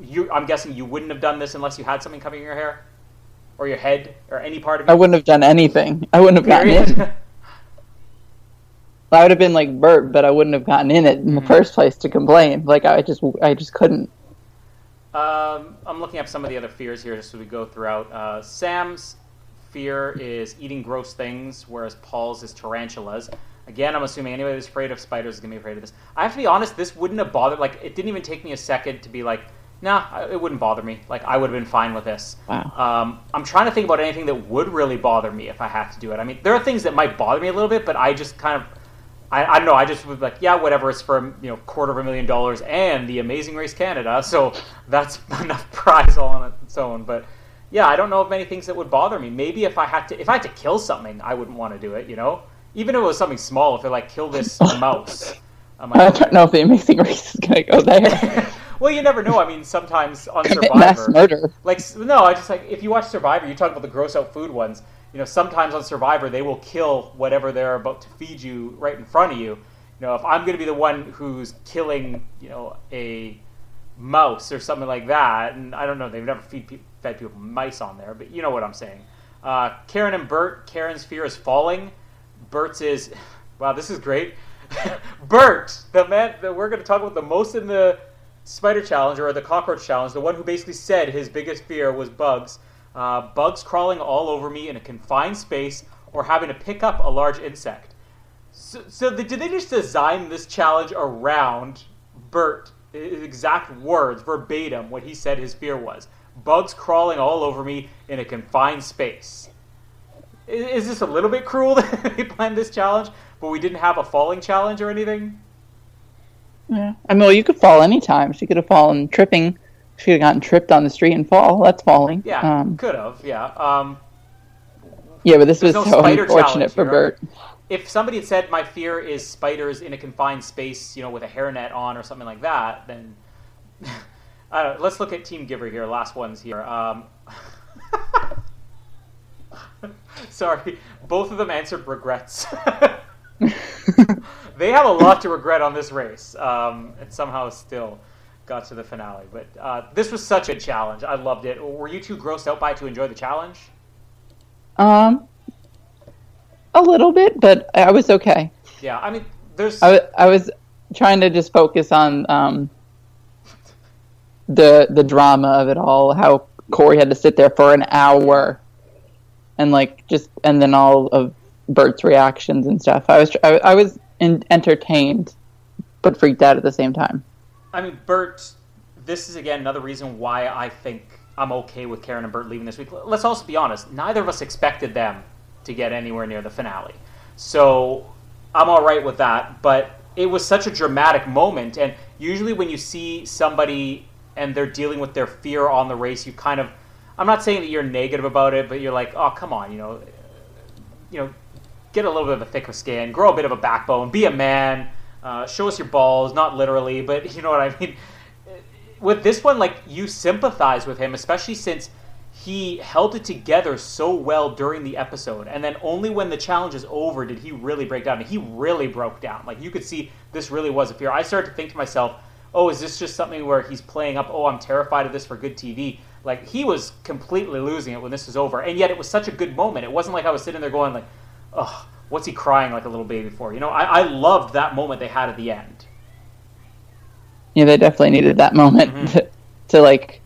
you. I'm guessing you wouldn't have done this unless you had something covering your hair, or your head, or any part of I wouldn't have done anything. I wouldn't have gotten in. [laughs] I would have been like Bert, but I wouldn't have gotten in it in the Mhm. first place to complain. Like I just, I just couldn't. Um, I'm looking up some of the other fears here just as we go throughout. Uh, Sam's fear is eating gross things, whereas Paul's is tarantulas. Again, I'm assuming anybody who's afraid of spiders is gonna be afraid of this. I have to be honest, this wouldn't have bothered. Like, it didn't even take me a second to be like, nah, it wouldn't bother me. Like, I would have been fine with this. Wow. Um, I'm trying to think about anything that would really bother me if I had to do it. I mean, there are things that might bother me a little bit, but I just kind of, I, I don't know. I just would be like, yeah, whatever. It's for you know quarter of a million dollars and the Amazing Race Canada, so [laughs] that's [laughs] enough prize all on its own. But yeah, I don't know of many things that would bother me. Maybe if I had to, if I had to kill something, I wouldn't want to do it. You know, even if it was something small. If they're like, kill this [laughs] mouse. I'm I don't know if the Amazing Race is gonna go there. [laughs] well, you never know. I mean, sometimes on Commit Survivor, mass murder. like no, I just like if you watch Survivor, you talk about the gross out food ones. You know, sometimes on Survivor they will kill whatever they're about to feed you right in front of you. You know, if I'm going to be the one who's killing, you know, a mouse or something like that, and I don't know, they've never feed pe- fed people mice on there, but you know what I'm saying. Uh, Karen and Bert, Karen's fear is falling. Bert's is, wow, this is great. [laughs] Bert, the man that we're going to talk about the most in the Spider Challenge or the Cockroach Challenge, the one who basically said his biggest fear was bugs. Uh, bugs crawling all over me in a confined space or having to pick up a large insect. So, so the, did they just design this challenge around Bert? Exact words, verbatim, what he said his fear was: bugs crawling all over me in a confined space. Is this a little bit cruel [laughs] that they planned this challenge, but we didn't have a falling challenge or anything? Yeah. I mean, well, you could fall anytime. She could have fallen tripping. She could have gotten tripped on the street and fall. That's falling. Yeah, Um, could have. Yeah. Um, yeah, but this was no so unfortunate for here. Bert. if somebody had said my fear is spiders in a confined space, you know, with a hairnet on or something like that, then [laughs] I. Let's look at Team Giver here. Last ones here. Um, [laughs] sorry, both of them answered regrets. [laughs] they have a lot to regret on this race, um, and somehow still got to the finale. But uh, this was such a challenge. I loved it. Were you too grossed out by it to enjoy the challenge? Um, a little bit, but I was okay. Yeah, I mean, there's. I, I was trying to just focus on um, the the drama of it all. How Korey had to sit there for an hour, and like just and then all of Bert's reactions and stuff. I was I, I was in, entertained, but freaked out at the same time. I mean, Bert, this is again another reason why I think I'm okay with Karen and Bert leaving this week. Let's also be honest, neither of us expected them to get anywhere near the finale. So I'm all right with that, but it was such a dramatic moment. And usually when you see somebody and they're dealing with their fear on the race, you kind of, I'm not saying that you're negative about it, but you're like, oh, come on, you know, you know, get a little bit of a thicker skin, grow a bit of a backbone, be a man, uh, show us your balls, not literally, but [laughs] you know what I mean. With this one, like you sympathize with him, especially since he held it together so well during the episode, and then only when the challenge is over did he really break down. He really broke down. Like you could see, this really was a fear. I started to think to myself, "Oh, is this just something where he's playing up? Oh, I'm terrified of this for good TV." Like he was completely losing it when this was over, and yet it was such a good moment. It wasn't like I was sitting there going like, "Oh, what's he crying like a little baby for?" You know, I, I loved that moment they had at the end. Yeah, they definitely needed that moment Mhm. to, to like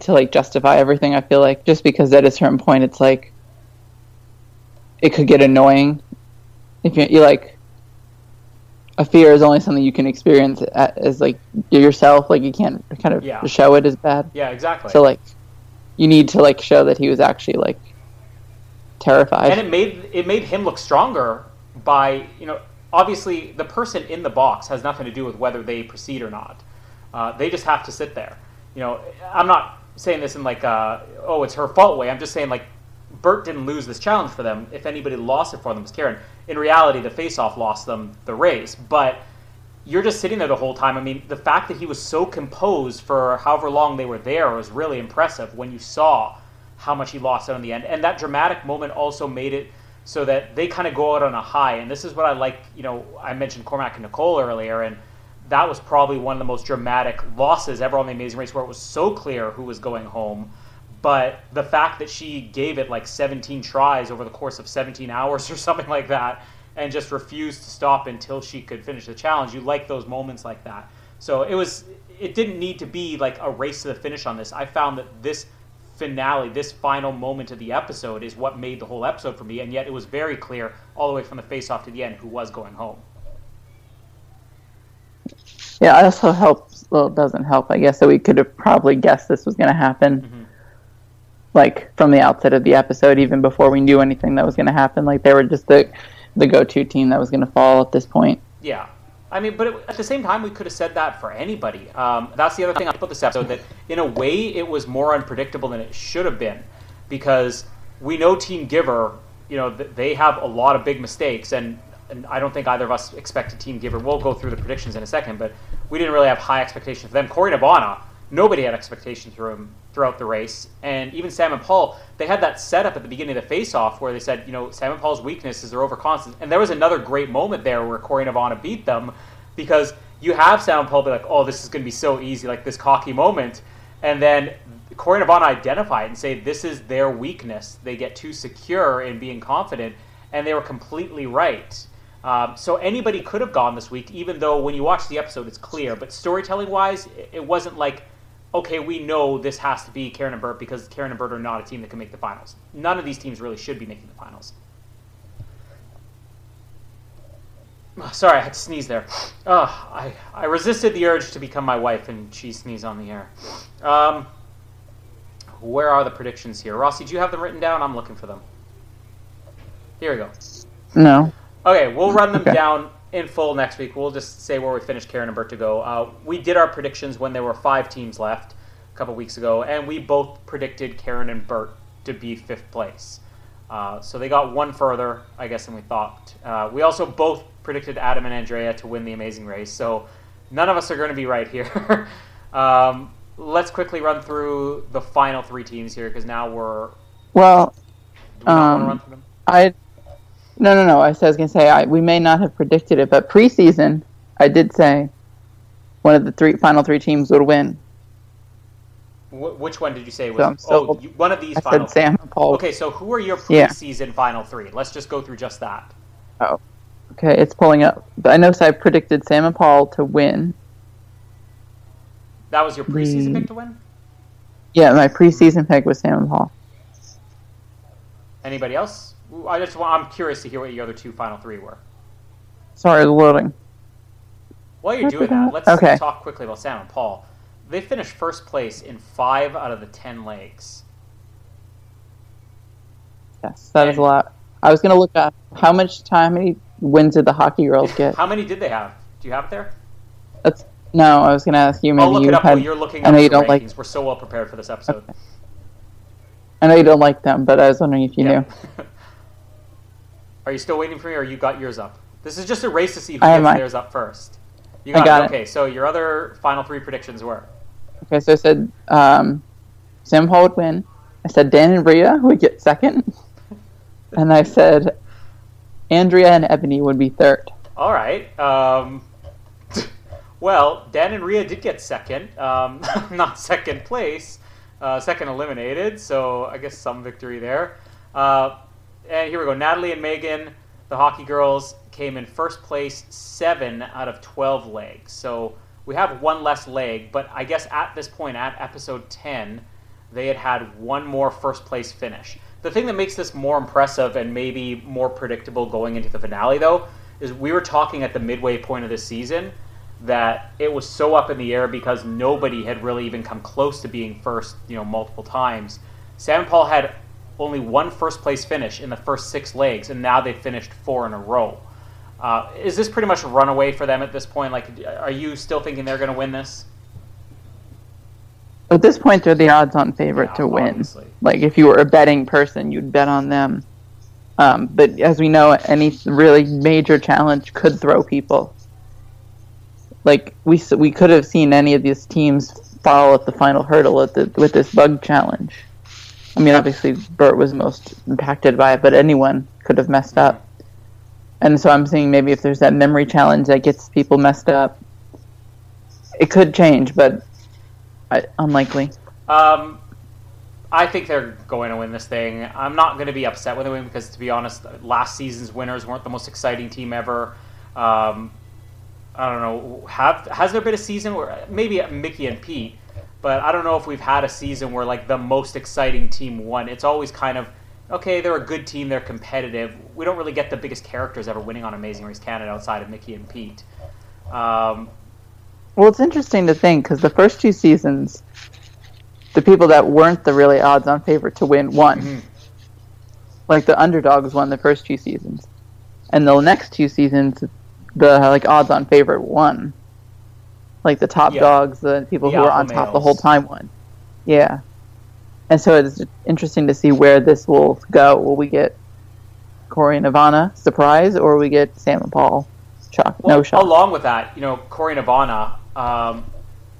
to like justify everything. I feel like just because at a certain point, it's like it could get annoying if you, you like a fear is only something you can experience as like yourself. Like you can't kind of Yeah. show it as bad. Yeah, exactly. So like you need to like show that he was actually like terrified. and it made it made him look stronger by you know obviously the person in the box has nothing to do with whether they proceed or not. Uh, they just have to sit there. You know, I'm not saying this in like uh, oh it's her fault way. I'm just saying like Bert didn't lose this challenge for them. If anybody lost it for them, it was Karen. In reality, the face-off lost them the race, but you're just sitting there the whole time. I mean, the fact that he was so composed for however long they were there was really impressive when you saw how much he lost out in the end. And that dramatic moment also made it so that they kind of go out on a high. And this is what I like, you know, I mentioned Cormac and Nicole earlier, and that was probably one of the most dramatic losses ever on the Amazing Race where it was so clear who was going home. But the fact that she gave it like 17 tries over the course of 17 hours or something like that and just refused to stop until she could finish the challenge, you like those moments like that. So it was it didn't need to be like a race to the finish on this. I found that this finale, this final moment of the episode, is what made the whole episode for me, and yet it was very clear all the way from the face off to the end who was going home. Yeah, it also helps. Well, it doesn't help, I guess, that we could have probably guessed this was going to happen. Mm-hmm. Like from the outset of the episode, even before we knew anything that was going to happen, like they were just the the go-to team that was going to fall at this point. Yeah. I mean, but it, at the same time, we could have said that for anybody. Um, that's the other thing about this episode that, in a way, it was more unpredictable than it should have been, because we know Team Giver, you know, they have a lot of big mistakes, and, and I don't think either of us expected Team Giver. We'll go through the predictions in a second, but we didn't really have high expectations for them. Korey Navana, nobody had expectations for him throughout the race, and even Sam and Paul, they had that setup at the beginning of the face-off where they said, you know, Sam and Paul's weakness is their overconfidence, and there was another great moment there where Korey Navana beat them because you have Sam and Paul be like, oh, this is going to be so easy, like this cocky moment, and then Korey Navana identify it and say this is their weakness. They get too secure in being confident, and they were completely right. Um, so anybody could have gone this week, even though when you watch the episode, it's clear. But storytelling wise, it wasn't like okay, we know this has to be Karen and Bert because Karen and Bert are not a team that can make the finals. None of these teams really should be making the finals. Oh, sorry, I had to sneeze there. Oh, I, I resisted the urge to become my wife, and she sneezed on the air. Um, where are the predictions here? Rossi, do you have them written down? I'm looking for them. Here we go. No. Okay, we'll run them Okay. down in full next week. We'll just say where we finished Karen and Bert to go. Uh, we did our predictions when there were five teams left a couple weeks ago, and we both predicted Karen and Bert to be fifth place. Uh, so they got one further, I guess, than we thought. Uh, we also both predicted Adam and Andrea to win the Amazing Race, so none of us are going to be right here. [laughs] um, let's quickly run through the final three teams here because now we're. Do Well, we Um, to run through them? I no no no. I was gonna say I, we may not have predicted it, but preseason I did say one of the three final three teams would win. Wh- which one did you say was? So oh, you, one of these I final. said Sam and Paul. Okay, so who are your Yeah. preseason final three? Let's just go through just that. Oh, okay, it's pulling up. But I know so I predicted Sam and Paul to win. That was your preseason The- pick to win. Yeah, my preseason pick was Sam and Paul. Anybody else? I just want, I'm curious to hear what your other two final three were. Sorry, loading. While you're doing that, let's Okay. talk quickly about Sam and Paul. They finished first place in five out of the ten legs. Yes, that that is a lot. I was gonna look up how much time, how many wins did the hockey girls get? How many did they have? Do you have it there? That's no. I was gonna ask you. Maybe I'll look you it up had. while you're looking I know the you don't like- We're so well prepared for this episode. I know you don't like them, but I was wondering if you knew. [laughs] are you still waiting for me, or you got yours up? This is just a race to see who I gets theirs up first. You I got it. Okay, so your other final three predictions were. Okay, so I said um, Sam would win. I said Dan and Rhea would get second, [laughs] and I said Andrea and Ebony would be third. All right. Um, [laughs] well, Dan and Rhea did get second, um, [laughs] not second place, uh, second eliminated. So I guess some victory there. Uh, and here we go. Natalie and Meaghan, the hockey girls, came in first place, seven out of twelve legs. So we have one less leg, but I guess at this point, at episode ten, they had had one more first place finish. The thing that makes this more impressive and maybe more predictable going into the finale, though, is we were talking at the midway point of this season that it was so up in the air because nobody had really even come close to being first, you know, multiple times. Sam Paul had only one first place finish in the first six legs, and now they've finished four in a row. Uh, is this pretty much a runaway for them at this point? Like, are you still thinking they're going to win this? At this point, they're the odds-on favorite Yeah, to win. obviously. Like if you were a betting person, you'd bet on them. Um, but as we know, any really major challenge could throw people. Like we we could have seen any of these teams fall at the final hurdle at the, with this bug challenge. I mean, obviously Bert was most impacted by it, but anyone could have messed up. And so I'm seeing maybe if there's that memory challenge that gets people messed up, it could change, but I, unlikely. Um, I think they're going to win this thing. I'm not going to be upset with they win because, to be honest, last season's winners weren't the most exciting team ever. Um, I don't know. Have has there been a season where maybe Mickey and Pete, but I don't know if we've had a season where like the most exciting team won. It's always kind of okay. They're a good team. They're competitive. We don't really get the biggest characters ever winning on Amazing Race Canada outside of Mickey and Pete. Um, well, it's interesting to think because the first two seasons, the people that weren't the really odds-on favorite to win won. Mm-hmm. Like the underdogs won the first two seasons, and the next two seasons, the like odds-on favorite won. Like the top yeah. dogs, the people the who were on top the whole time won. Yeah, and so it's interesting to see where this will go. Will we get Korey and Ivana surprise, or we get Sam and Paul shock? Well, no shock. Along with that, you know, Korey and Ivana. Um,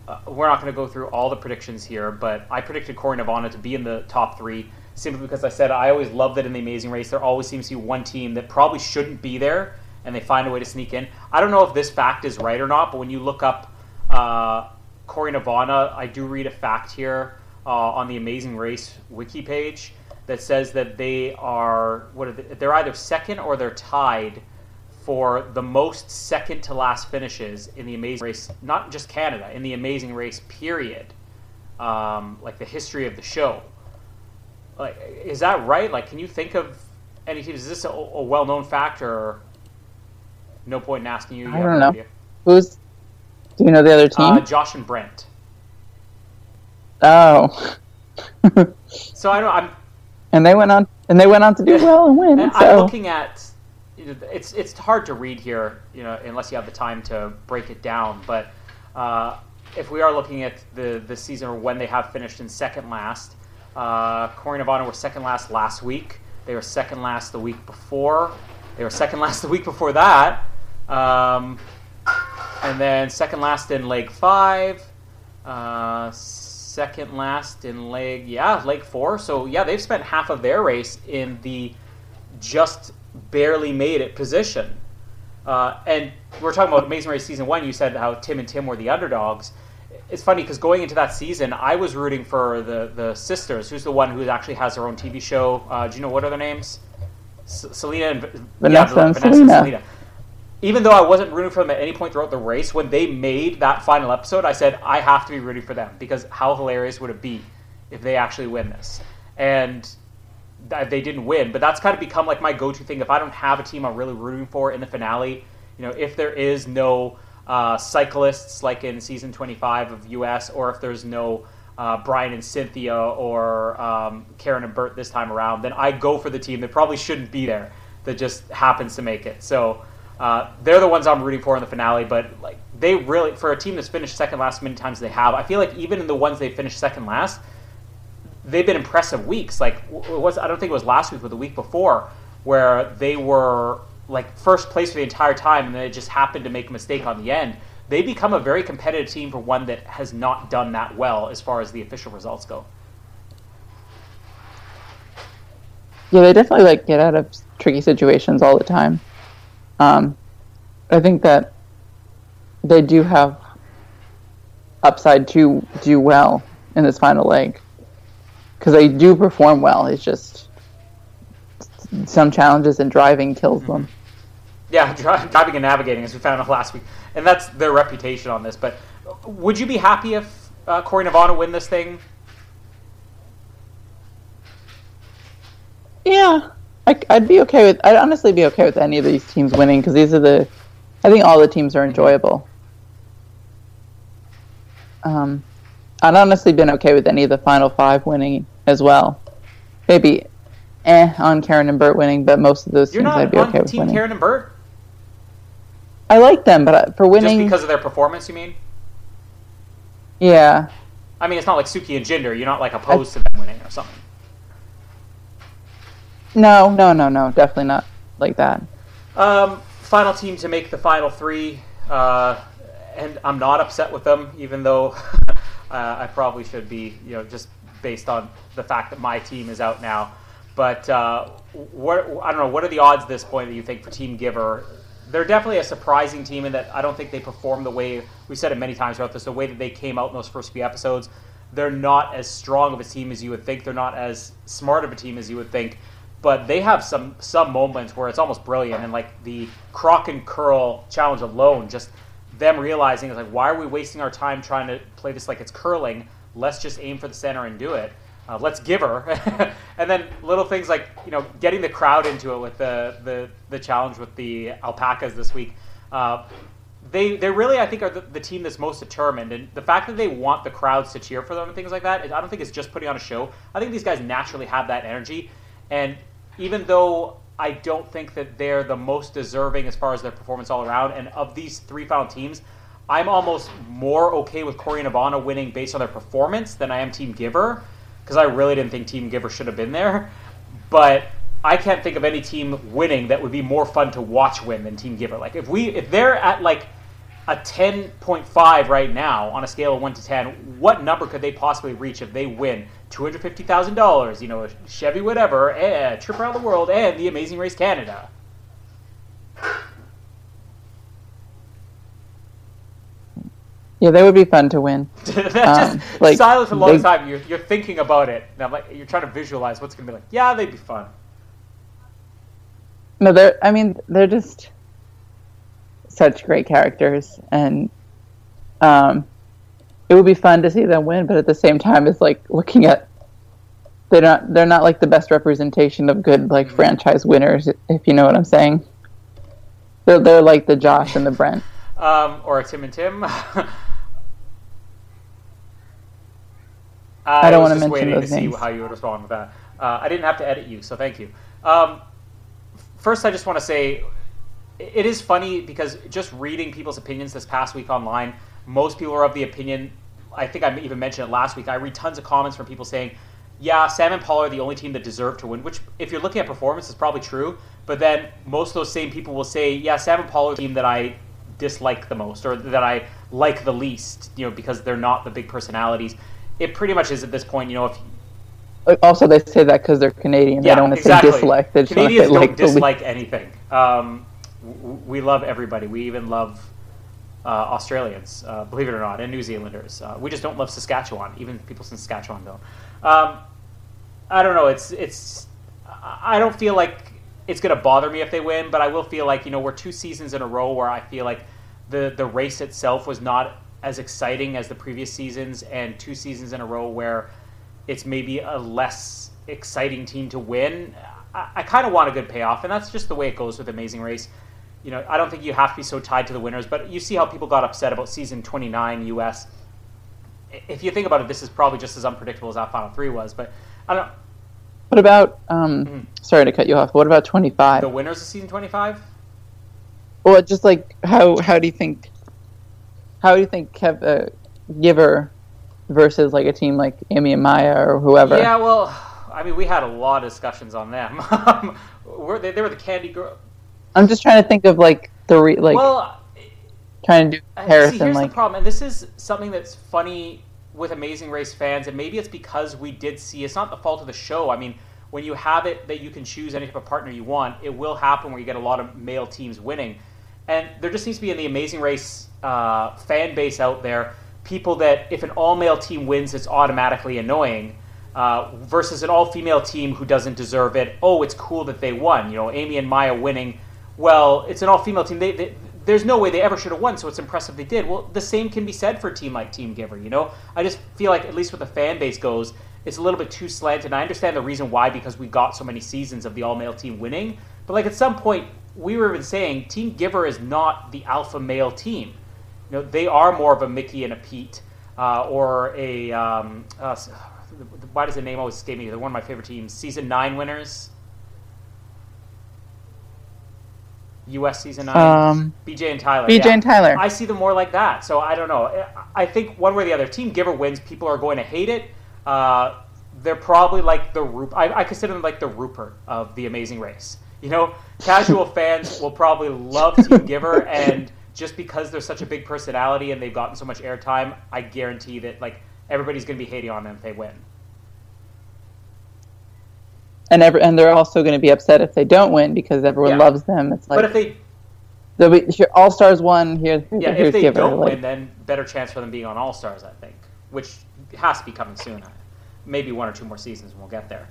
uh, we're not going to go through all the predictions here, but I predicted Korey and Ivana to be in the top three simply because I said I always love that in the Amazing Race there always seems to be one team that probably shouldn't be there and they find a way to sneak in. I don't know if this fact is right or not, but when you look up uh, Korey Navana, I do read a fact here uh, on the Amazing Race wiki page that says that they are what are they, they're either second or they're tied for the most second to last finishes in the Amazing Race, not just Canada, in the Amazing Race period, um, like the history of the show. Like, is that right? Like, can you think of any teams? Is this a, a well-known fact, or no point in asking you? you I don't know. Idea? Who's? Do you know the other team? Uh, Josh and Brent. Oh. [laughs] so I don't. I'm. And they went on, and they went on to do well and win. And so. I'm looking at. It's it's hard to read here, you know, unless you have the time to break it down. But uh, if we are looking at the the season or when they have finished in second last, uh, Korey Navana were second last last week. They were second last the week before. They were second [laughs] last the week before that. Um, and then second last in leg five. Uh, second last in leg, yeah, leg four. So, yeah, they've spent half of their race in the just barely made it position. Uh, and we're talking about Amazing Race Season 1. You said how Tim and Tim were the underdogs it's funny because going into that season, I was rooting for the the sisters. Who's the one who actually has her own TV show? Uh, do you know what are their names? S- Selena and Vanessa, yeah, and Vanessa Selena. and Selena. Even though I wasn't rooting for them at any point throughout the race, when they made that final episode, I said I have to be rooting for them because how hilarious would it be if they actually win this? And they didn't win, but that's kind of become like my go-to thing. If I don't have a team I'm really rooting for in the finale, you know, if there is no uh, cyclists like in season 25 of US, or if there's no uh, Brian and Cynthia or um, Karen and Bert this time around, then I go for the team that probably shouldn't be there that just happens to make it. So uh, they're the ones I'm rooting for in the finale. But like they really, for a team that's finished second last many times they have, I feel like even in the ones they finished second last, they've been impressive weeks. Like it was I don't think it was last week, but the week before, where they were like first place for the entire time, and then it just happened to make a mistake on the end. They become a very competitive team for one that has not done that well as far as the official results go. Yeah, they definitely like get out of tricky situations all the time. Um, I think that they do have upside to do well in this final leg because they do perform well. It's just some challenges and driving kills them. Yeah, [laughs] driving and navigating, as we found out [laughs] last week, and that's their reputation on this. But would you be happy if uh, Korey Navana win this thing? Yeah, I, would be okay with. I'd honestly be okay with any of these teams winning because these are the. I think all the teams are enjoyable. Um, I'd honestly been okay with any of the final five winning as well. Maybe, eh, on Karen and Bert winning, but most of those You're teams I'd be okay with team winning. Karen and Bert. I like them, but uh, for winning, just because of their performance, you mean? Yeah. I mean, it's not like Suki and Jinder. You're not like opposed I, to them winning or something. No, no, no, no, definitely not like that. Um, final team to make the final three, uh, and I'm not upset with them, even though [laughs] uh, I probably should be, you know, just based on the fact that my team is out now. But uh, what I don't know, what are the odds at this point that you think for Team Giver they're definitely a surprising team in that I don't think they perform the way we said it many times about this. The way that they came out in those first few episodes, they're not as strong of a team as you would think. They're not as smart of a team as you would think. But they have some some moments where it's almost brilliant, and like the Crokicurl challenge alone, just them realizing, like, why are we wasting our time trying to play this like it's curling? Let's just aim for the center and do it. Uh, let's give her. [laughs] and then little things like, you know, getting the crowd into it with the, the, the challenge with the alpacas this week. Uh, they they really I think are the, the, team that's most determined, and the fact that they want the crowds to cheer for them and things like that, I don't think it's just putting on a show. I think these guys naturally have that energy, and even though I don't think that they're the most deserving as far as their performance all around, and of these three final teams, I'm almost more okay with Korey and Ivana winning based on their performance than I am Team Giver, because I really didn't think Team Giver should have been there, but I can't think of any team winning that would be more fun to watch win than Team Giver. Like if we if they're at like a 10.5 right now on a scale of 1 to 10, what number could they possibly reach if they win $250,000, you know, a Chevy whatever, a trip around the world, and the Amazing Race Canada? Yeah, they would be fun to win. [laughs] That's um, just like, silent for a long they, time. You're, you're thinking about it. Now, like, you're trying to visualize what's going to be like. Yeah, they'd be fun. No, they're. I mean, they're just such great characters, and um, it would be fun to see them win. But at the same time, it's like looking at they're not they're not like the best representation of good like mm-hmm. franchise winners, if you know what I'm saying. They're they're like the Josh and the Brent, um, or Tim and Tim. [laughs] I don't want to mention those to names. see how you would respond with that. Uh, I didn't have to edit you, so thank you. Um, first, I just want to say it is funny because just reading people's opinions this past week online, most people are of the opinion. I think I even mentioned it last week. I read tons of comments from people saying, "Yeah, Sam and Paul are the only team that deserve to win." Which, if you're looking at performance, is probably true. But then most of those same people will say, "Yeah, Sam and Paul are the team that I dislike the most, or that I like the least." You know, because they're not the big personalities. It pretty much is at this point. You know, if also they say that because they're Canadian. Yeah, they don't want to exactly. say dislike. They Canadians don't like dislike anything. Um, we love everybody. We even love uh, Australians, uh, believe it or not, and New Zealanders. Uh, we just don't love Saskatchewan. Even people in Saskatchewan don't. Um, I don't know. It's it's. I don't feel like it's going to bother me if they win, but I will feel like you know we're two seasons in a row where I feel like the the race itself was not as exciting as the previous seasons, and two seasons in a row where it's maybe a less exciting team to win. I, I kind of want a good payoff, and that's just the way it goes with Amazing Race you know, I don't think you have to be so tied to the winners, but you see how people got upset about season 29 US. If you think about it, this is probably just as unpredictable as that final three was, but I don't. What about? Um, mm-hmm. Sorry to cut you off. What about 25? The winners of season 25. Well, just like how how do you think? How do you think Kev uh, Giver versus like a team like Amy and Maya or whoever? Yeah, well, I mean, we had a lot of discussions on them. [laughs] they, they were the Candy Girl I'm just trying to think of like the re- like well, trying to do comparison. See, here's like the problem, and this is something that's funny with Amazing Race fans, and maybe it's because we did see. It's not the fault of the show. I mean, when you have it that you can choose any type of partner you want, it will happen where you get a lot of male teams winning, and there just seems to be in the Amazing Race uh, fan base out there people that if an all male team wins, it's automatically annoying. Uh, versus an all female team who doesn't deserve it. Oh, it's cool that they won. You know, Amy and Maya winning well, it's an all female team. They, they, there's no way they ever should have won, so it's impressive they did. Well, the same can be said for a team like Team Giver. You know, I just feel like at least with the fan base goes, it's a little bit too slanted. I understand the reason why because we got so many seasons of the all male team winning, but like at some point we were even saying Team Giver is not the alpha male team. You know, they are more of a Mickey and a Pete uh, or a. Um, uh, why does the name always escape me? They're one of my favorite teams. Season nine winners. U.S. season nine. Um, BJ and Tyler. BJ yeah. and Tyler. I see them more like that. So I don't know. I think one way or the other, Team Giver wins. People are going to hate it. Uh, they're probably like the Rupert. I, I, consider them like the Rupert of the Amazing Race. You know, casual [laughs] fans will probably love Team Giver, and just because they're such a big personality and they've gotten so much airtime, I guarantee that like everybody's going to be hating on them if they win and every, and they're also going to be upset if they don't win because everyone yeah. loves them. It's like, but if they they'll be All Stars won here. Yeah, if they Giver, don't like, win, then better chance for them being on All Stars, I think, which has to be coming soon. Maybe one or two more seasons, and we'll get there.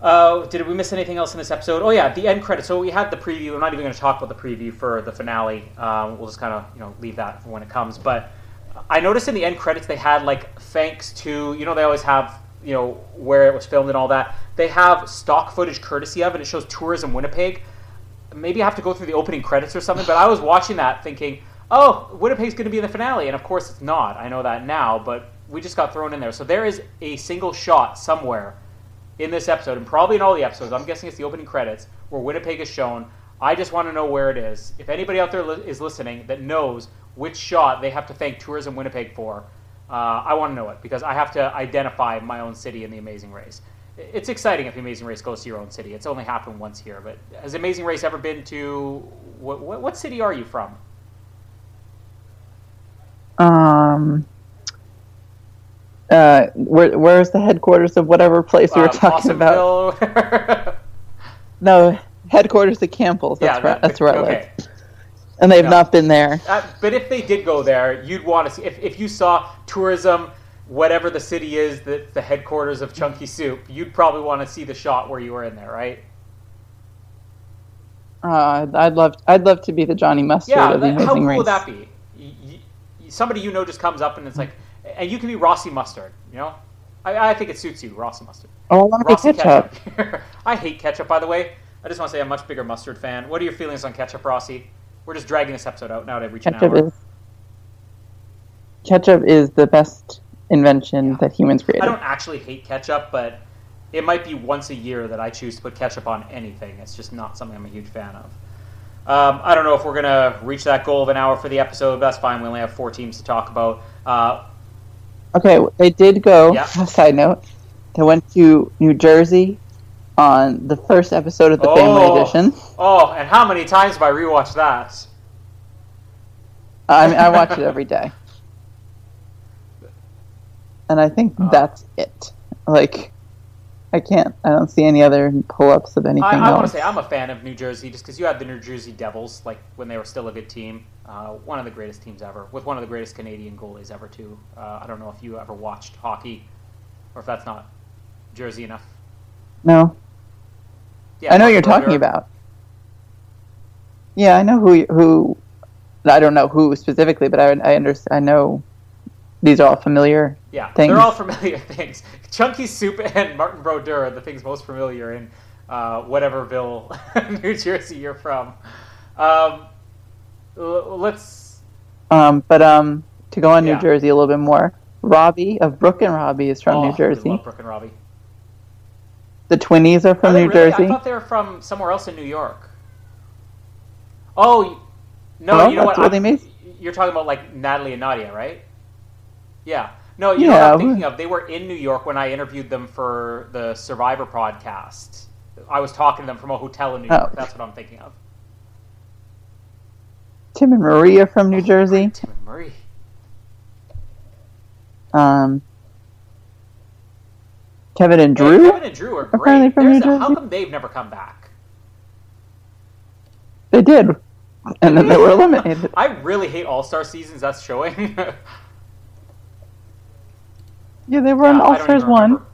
Uh, did we miss anything else in this episode? Oh yeah, the end credits. So we had the preview. I'm not even going to talk about the preview for the finale. Um, we'll just kind of you know leave that for when it comes. But I noticed in the end credits they had like thanks to you know they always have you know where it was filmed and all that. They have stock footage courtesy of, and it shows tourism Winnipeg. Maybe I have to go through the opening credits or something. But I was watching that thinking, oh, Winnipeg's going to be in the finale, and of course it's not. I know that now, but we just got thrown in there. So there is a single shot somewhere in this episode, and probably in all the episodes, I'm guessing it's the opening credits, where Winnipeg is shown. I just want to know where it is. If anybody out there li- is listening that knows which shot they have to thank Tourism Winnipeg for, uh, I want to know it because I have to identify my own city in the Amazing Race. It's exciting if the Amazing Race goes to your own city. It's only happened once here, but has Amazing Race ever been to what, what, what city are you from? Um. Uh, where where's the headquarters of whatever place we were Uh, talking about? [laughs] No, headquarters of Campbell's. That's yeah, right. That's where I live, okay. And they've No. not been there. Uh, but if they did go there, you'd want to see. If, if you saw tourism, whatever the city is, the, the headquarters of Chunky Soup, you'd probably want to see the shot where you were in there, right? Uh, I'd love I'd love to be the Johnny Mustard Yeah. of the Amazing how cool Race. would that be? Y- y- somebody you know just comes up and it's like, and you can be Rossi Mustard. You know, I, I think it suits you, Rossi Mustard. Oh, I want to be Rossi ketchup. [laughs] I hate ketchup, by the way. I just want to say I'm a much bigger mustard fan. What are your feelings on ketchup, Rossi? We're just dragging this episode out now to reach an Ketchup hour. is ketchup is the best invention that humans created. I don't actually hate ketchup, but it might be once a year that I choose to put ketchup on anything. It's just not something I'm a huge fan of. Um, I don't know if we're going to reach that goal of an hour for the episode. That's fine. We only have four teams to talk about. Uh, Okay, they did go. Yeah. [laughs] Side note: they went to New Jersey on the first episode of the Oh. Family Edition. oh, and how many times have I rewatched that? I mean, I watch it every day, [laughs] and I think Oh. that's it. Like, I can't. I don't see any other pull-ups of anything I, I want to say I'm a fan of New Jersey just because you had the New Jersey Devils, like when they were still a good team. Uh, one of the greatest teams ever, with one of the greatest Canadian goalies ever, too. Uh, I don't know if you ever watched hockey or if that's not Jersey enough. no, Yeah, I know what you're talking about. Yeah, I know who who. I don't know who specifically, but I I understand. I know these are all familiar. Yeah, things. they're all [laughs] familiar things. Chunky Soup and Martin Brodeur are the things most familiar in uh, whateverville, [laughs] New Jersey you're from. Um, l- let's. Um, but um, to go on Yeah. New Jersey a little bit more, Robbie of Brook and Robbie is from oh, New Jersey. love Brooke and Robbie. The Twinnies are from New really? Jersey. I thought they were from somewhere else in New York. Oh, no, Well, you know what? I'm- made- You're talking about like Natalie and Nadia, right? Yeah. No, you know what I'm thinking of? They were in New York when I interviewed them for the Survivor podcast. I was talking to them from a hotel in New Oh. York. That's what I'm thinking of. Tim and Marie are from New Jersey. Tim and Murray. Um, Kevin and Yeah, Drew, Kevin and Drew are Apparently great. from There's New a- how come they've never come back? they did, and then they were eliminated. [laughs] I really hate All Star seasons. That's showing. [laughs] Yeah, they were on Yeah, I All Stars one. remember.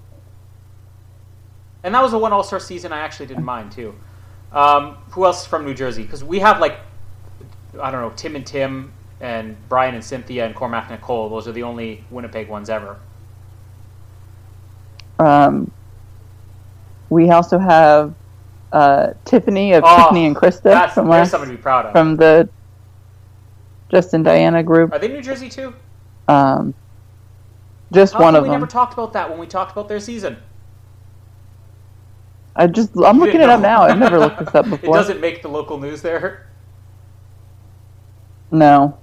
And that was a one All Star season I actually didn't mind too. Um, who else is from New Jersey? Because we have like, I don't know, Tim and Tim and Brian and Cynthia and Cormac and Nicole. Those are the only Winnipeg ones ever. Um, we also have uh, Tiffany of Oh, Tiffany and Krista That's from last, something to be proud of. from the Justin Diana group. Are they New Jersey too? Um, just How one of we them. never talked about that when we talked about their season? I just I'm You looking it up now. I've never looked this up [laughs] before. it doesn't make the local news there. No.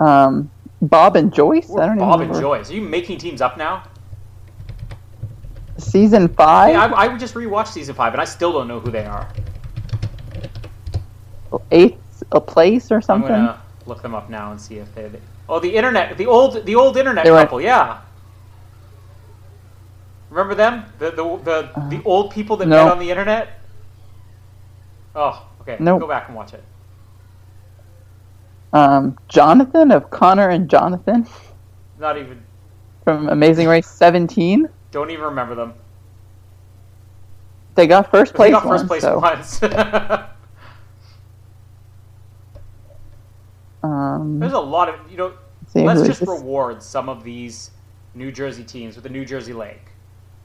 Um, Bob and Joyce. We're I don't Bob even and. Joyce. Are you making teams up now? Season five, Hey, I, I just rewatched season five, and I still don't know who they are. eighth a place or something. I'm gonna look them up now and see if they. Oh, the internet, the old, the old internet They couple, yeah. Remember them? The the the, the old people that Uh, no. met on the internet. Oh, okay. Nope. Go back and watch it. Um, Jonathan of Connor and Jonathan Not even. from Amazing Race 17. Don't even remember them. they got first They place got first place so, once. [laughs] um, There's a lot of you know. Let's just reward some of these New Jersey teams with the New Jersey Lake,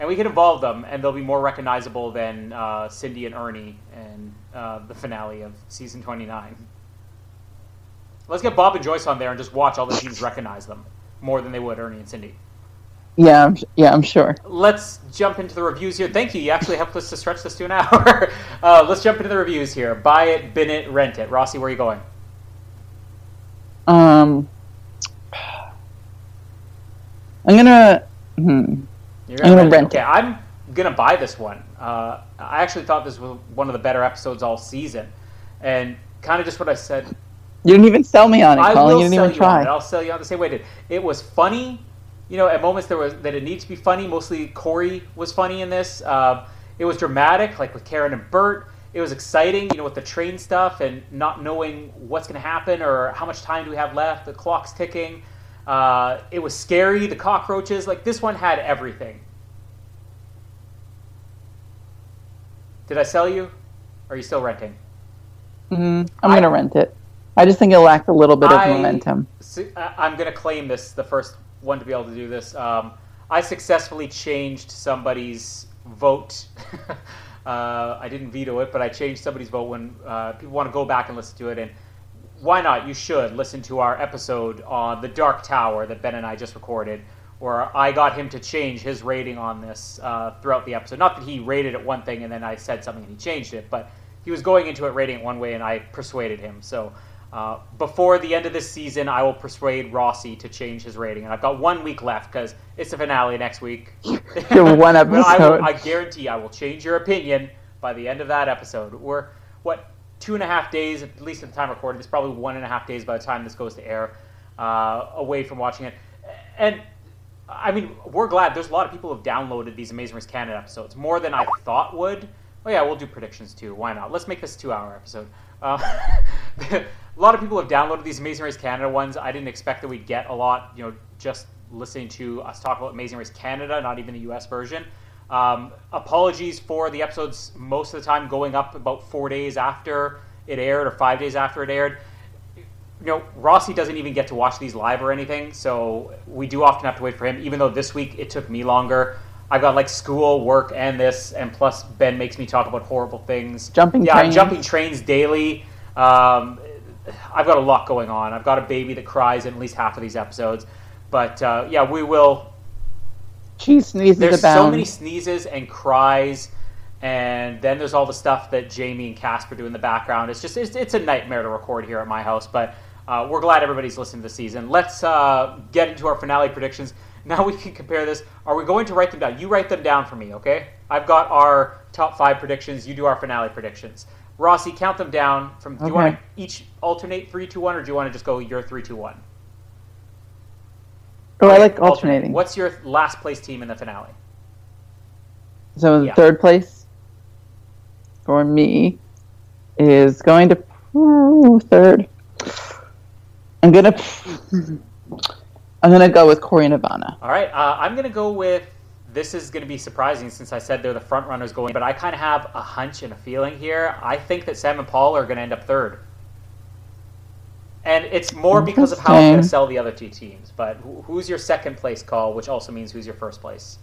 and we can involve them, and they'll be more recognizable than uh, Cindy and Ernie and uh, the finale of season 29. Let's get Bob and Joyce on there and just watch all the teams recognize them more than they would Ernie and Cindy. Yeah, I'm, yeah, I'm sure. Let's jump into the reviews here. Thank you. You actually helped us to stretch this to an [laughs] hour. uh, let's jump into the reviews here. Buy it, bin it, rent it. Rossi, where are you going? Um, I'm gonna. Hmm. You're I'm gonna it. rent okay, it. I'm gonna buy this one. Uh, I actually thought this was one of the better episodes all season, and kind of just what I said. You didn't even sell me on it, I Colin. will You didn't sell even you on try. it. I'll sell you on the same way. I did it was funny? You know, at moments there was that it needs to be funny. Mostly Korey was funny in this. Uh, it was dramatic, like with Karen and Bert. It was exciting, you know, with the train stuff and not knowing what's going to happen or how much time do we have left. The clock's ticking. Uh, it was scary. The cockroaches, like this one had everything. Did I sell you? Or are you still renting? hmm I'm gonna rent it. I just think it lacked a little bit of I- momentum. I'm going to claim this, the first one to be able to do this. Um, I successfully changed somebody's vote. [laughs] uh, I didn't veto it, but I changed somebody's vote when uh, people want to go back and listen to it. And why not? You should listen to our episode on the Dark Tower that Ben and I just recorded, where I got him to change his rating on this uh, throughout the episode. Not that he rated it one thing and then I said something and he changed it, but he was going into it rating it one way and I persuaded him. So uh, before the end of this season, I will persuade Rossi to change his rating. And I've got one week left because it's the finale next week. [laughs] One [laughs] But I, will, episode. I guarantee I will change your opinion by the end of that episode. We're, what, two and a half days, at least at the time recorded, it's probably one and a half days by the time this goes to air, uh, away from watching it. And I mean, we're glad. There's a lot of people who have downloaded these Amazing Race Canada episodes, more than I thought would. Oh yeah, we'll do predictions too. Why not? Let's make this a two-hour episode. Uh, [laughs] a lot of people have downloaded these Amazing Race Canada ones. I didn't expect that we'd get a lot. You know, just listening to us talk about Amazing Race Canada, not even the U.S. version. Um, apologies for the episodes most of the time going up about four days after it aired or five days after it aired you know, Rossi doesn't even get to watch these live or anything, so we do often have to wait for him. Even though this week it took me longer, I've got like school, work, and this, and plus Ben makes me talk about horrible things. Jumping yeah, I'm jumping trains daily. Um, I've got a lot going on. I've got a baby that cries in at least half of these episodes, but uh, yeah, we will Cheese sneezes there's abound. so many sneezes and cries and then there's all the stuff that jamie and casper do in the background it's just it's, it's a nightmare to record here at my house but uh, we're glad everybody's listening to this season let's uh, get into our finale predictions now we can compare this are we going to write them down you write them down for me okay i've got our top five predictions you do our finale predictions rossi count them down from do you want to each alternate three two one or do you want to just go your three, two, one? three two one oh, I like alternating. what's your last place team in the finale So Yeah. third place for me is going to third. I'm gonna I'm gonna go with Korey and Ivana. All right, uh, I'm going to go with. This is going to be surprising since I said they're the front runners going, but I kind of have a hunch and a feeling here. I think that Sam and Paul are going to end up third, and it's more because of how I'm going to sell the other two teams. But who's your second place call, which also means who's your first place?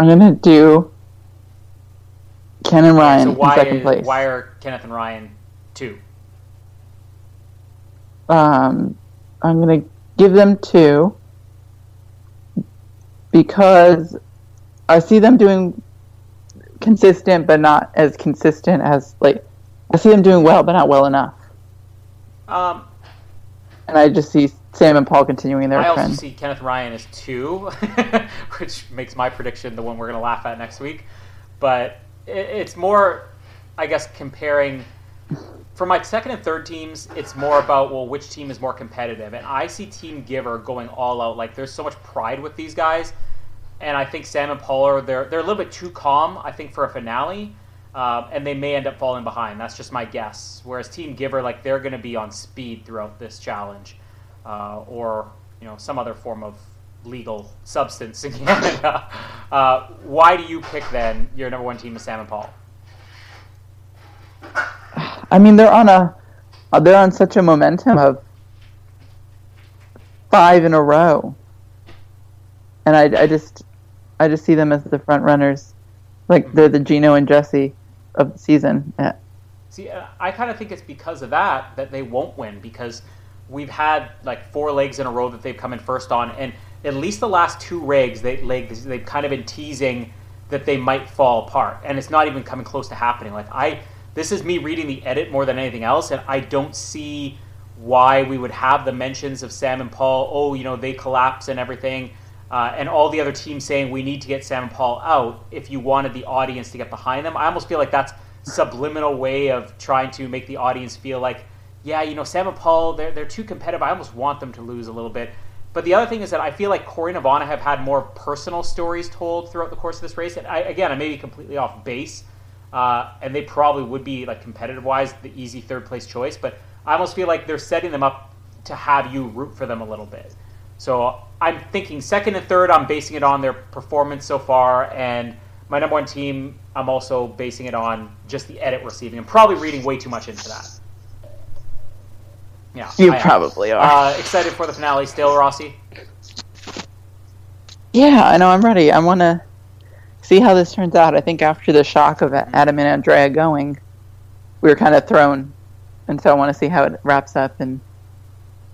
I'm gonna do Ken and Ryan so why in second place. why are Kenneth and Ryan two? um, I'm gonna give them two because I see them doing consistent, but not as consistent as like I see them doing well, but not well enough. Um, And I just see Sam and Paul continuing their I also see Kenneth Ryan as two, [laughs] which makes my prediction the one we're going to laugh at next week. But it, it's more, I guess, comparing. For my second and third teams, it's more about well, which team is more competitive, and I see Team Giver going all out. Like there's so much pride with these guys, and I think Sam and Paul are they're they're a little bit too calm. I think for a finale, um, and they may end up falling behind. That's just my guess. Whereas Team Giver, like they're going to be on speed throughout this challenge, uh, or you know some other form of legal substance [laughs] in Canada. Uh, why do you pick then your number one team is Sam and Paul? I mean, they're on a they're on such a momentum of five in a row, and I, I just I just see them as the front runners, like they're the Gino and Jesse of the season. Yeah. See, uh, I kind of think it's because of that that they won't win because we've had like four legs in a row that they've come in first on, and at least the last two legs they legs they've kind of been teasing that they might fall apart, and it's not even coming close to happening. Like I, this is me reading the edit more than anything else, and I don't see why we would have the mentions of Sam and Paul. Oh, you know they collapse and everything. Uh, and all the other teams saying we need to get Sam and Paul out if you wanted the audience to get behind them. I almost feel like that's subliminal way of trying to make the audience feel like, yeah, you know, Sam and Paul, they're, they're too competitive. I almost want them to lose a little bit. But the other thing is that I feel like Korey and Ivana have had more personal stories told throughout the course of this race. And I, again, I may be completely off base, uh, and they probably would be like competitive wise the easy third place choice. But I almost feel like they're setting them up to have you root for them a little bit. So I'm thinking second and third. I'm basing it on their performance so far, and my number one team. I'm also basing it on just the edit receiving. I'm probably reading way too much into that. Yeah, You I am. probably are. Uh, excited for the finale still, Rossi. Yeah, I know. I'm ready. I want to see how this turns out. I think after the shock of Adam and Andrea going, we were kind of thrown, and so I want to see how it wraps up. And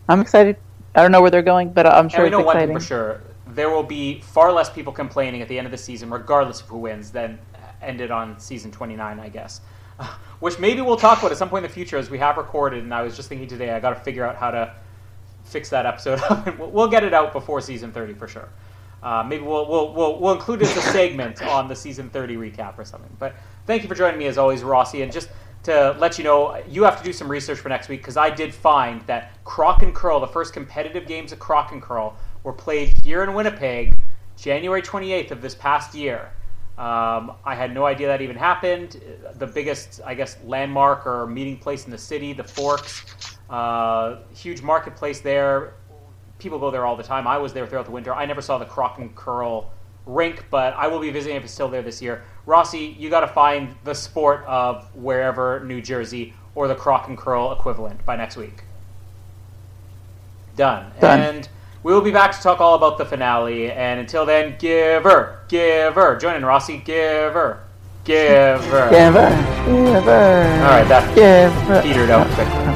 I'm excited. I don't know where they're going, but I'm sure And we it's know one for sure: there will be far less people complaining at the end of the season, regardless of who wins, than ended on season 29, I guess. [laughs] Which maybe we'll talk about at some point in the future, as we have recorded. And I was just thinking today, I got to figure out how to fix that episode [laughs] up, we'll get it out before season 30 for sure. Uh, maybe we'll, we'll, we'll, we'll include it as a segment on the season 30 recap or something. But thank you for joining me as always, Rossi. And just to let you know, you have to do some research for next week because I did find that Crokicurl, the first competitive games of Crokicurl, were played here in Winnipeg January 28th of this past year. Um, I had no idea that even happened. The biggest, I guess, landmark or meeting place in the city, the Forks, uh, huge marketplace there. People go there all the time. I was there throughout the winter. I never saw the Crokicurl rink, but I will be visiting if it's still there this year. Rossi, you got to find the sport of wherever New Jersey or the Crokicurl equivalent by next week. Done. Done. And we will be back to talk all about the finale. And until then, give her, give her. Join in, Rossi. Give her, [laughs] give her. Give her, give her. All right, that Give her. petered out quickly.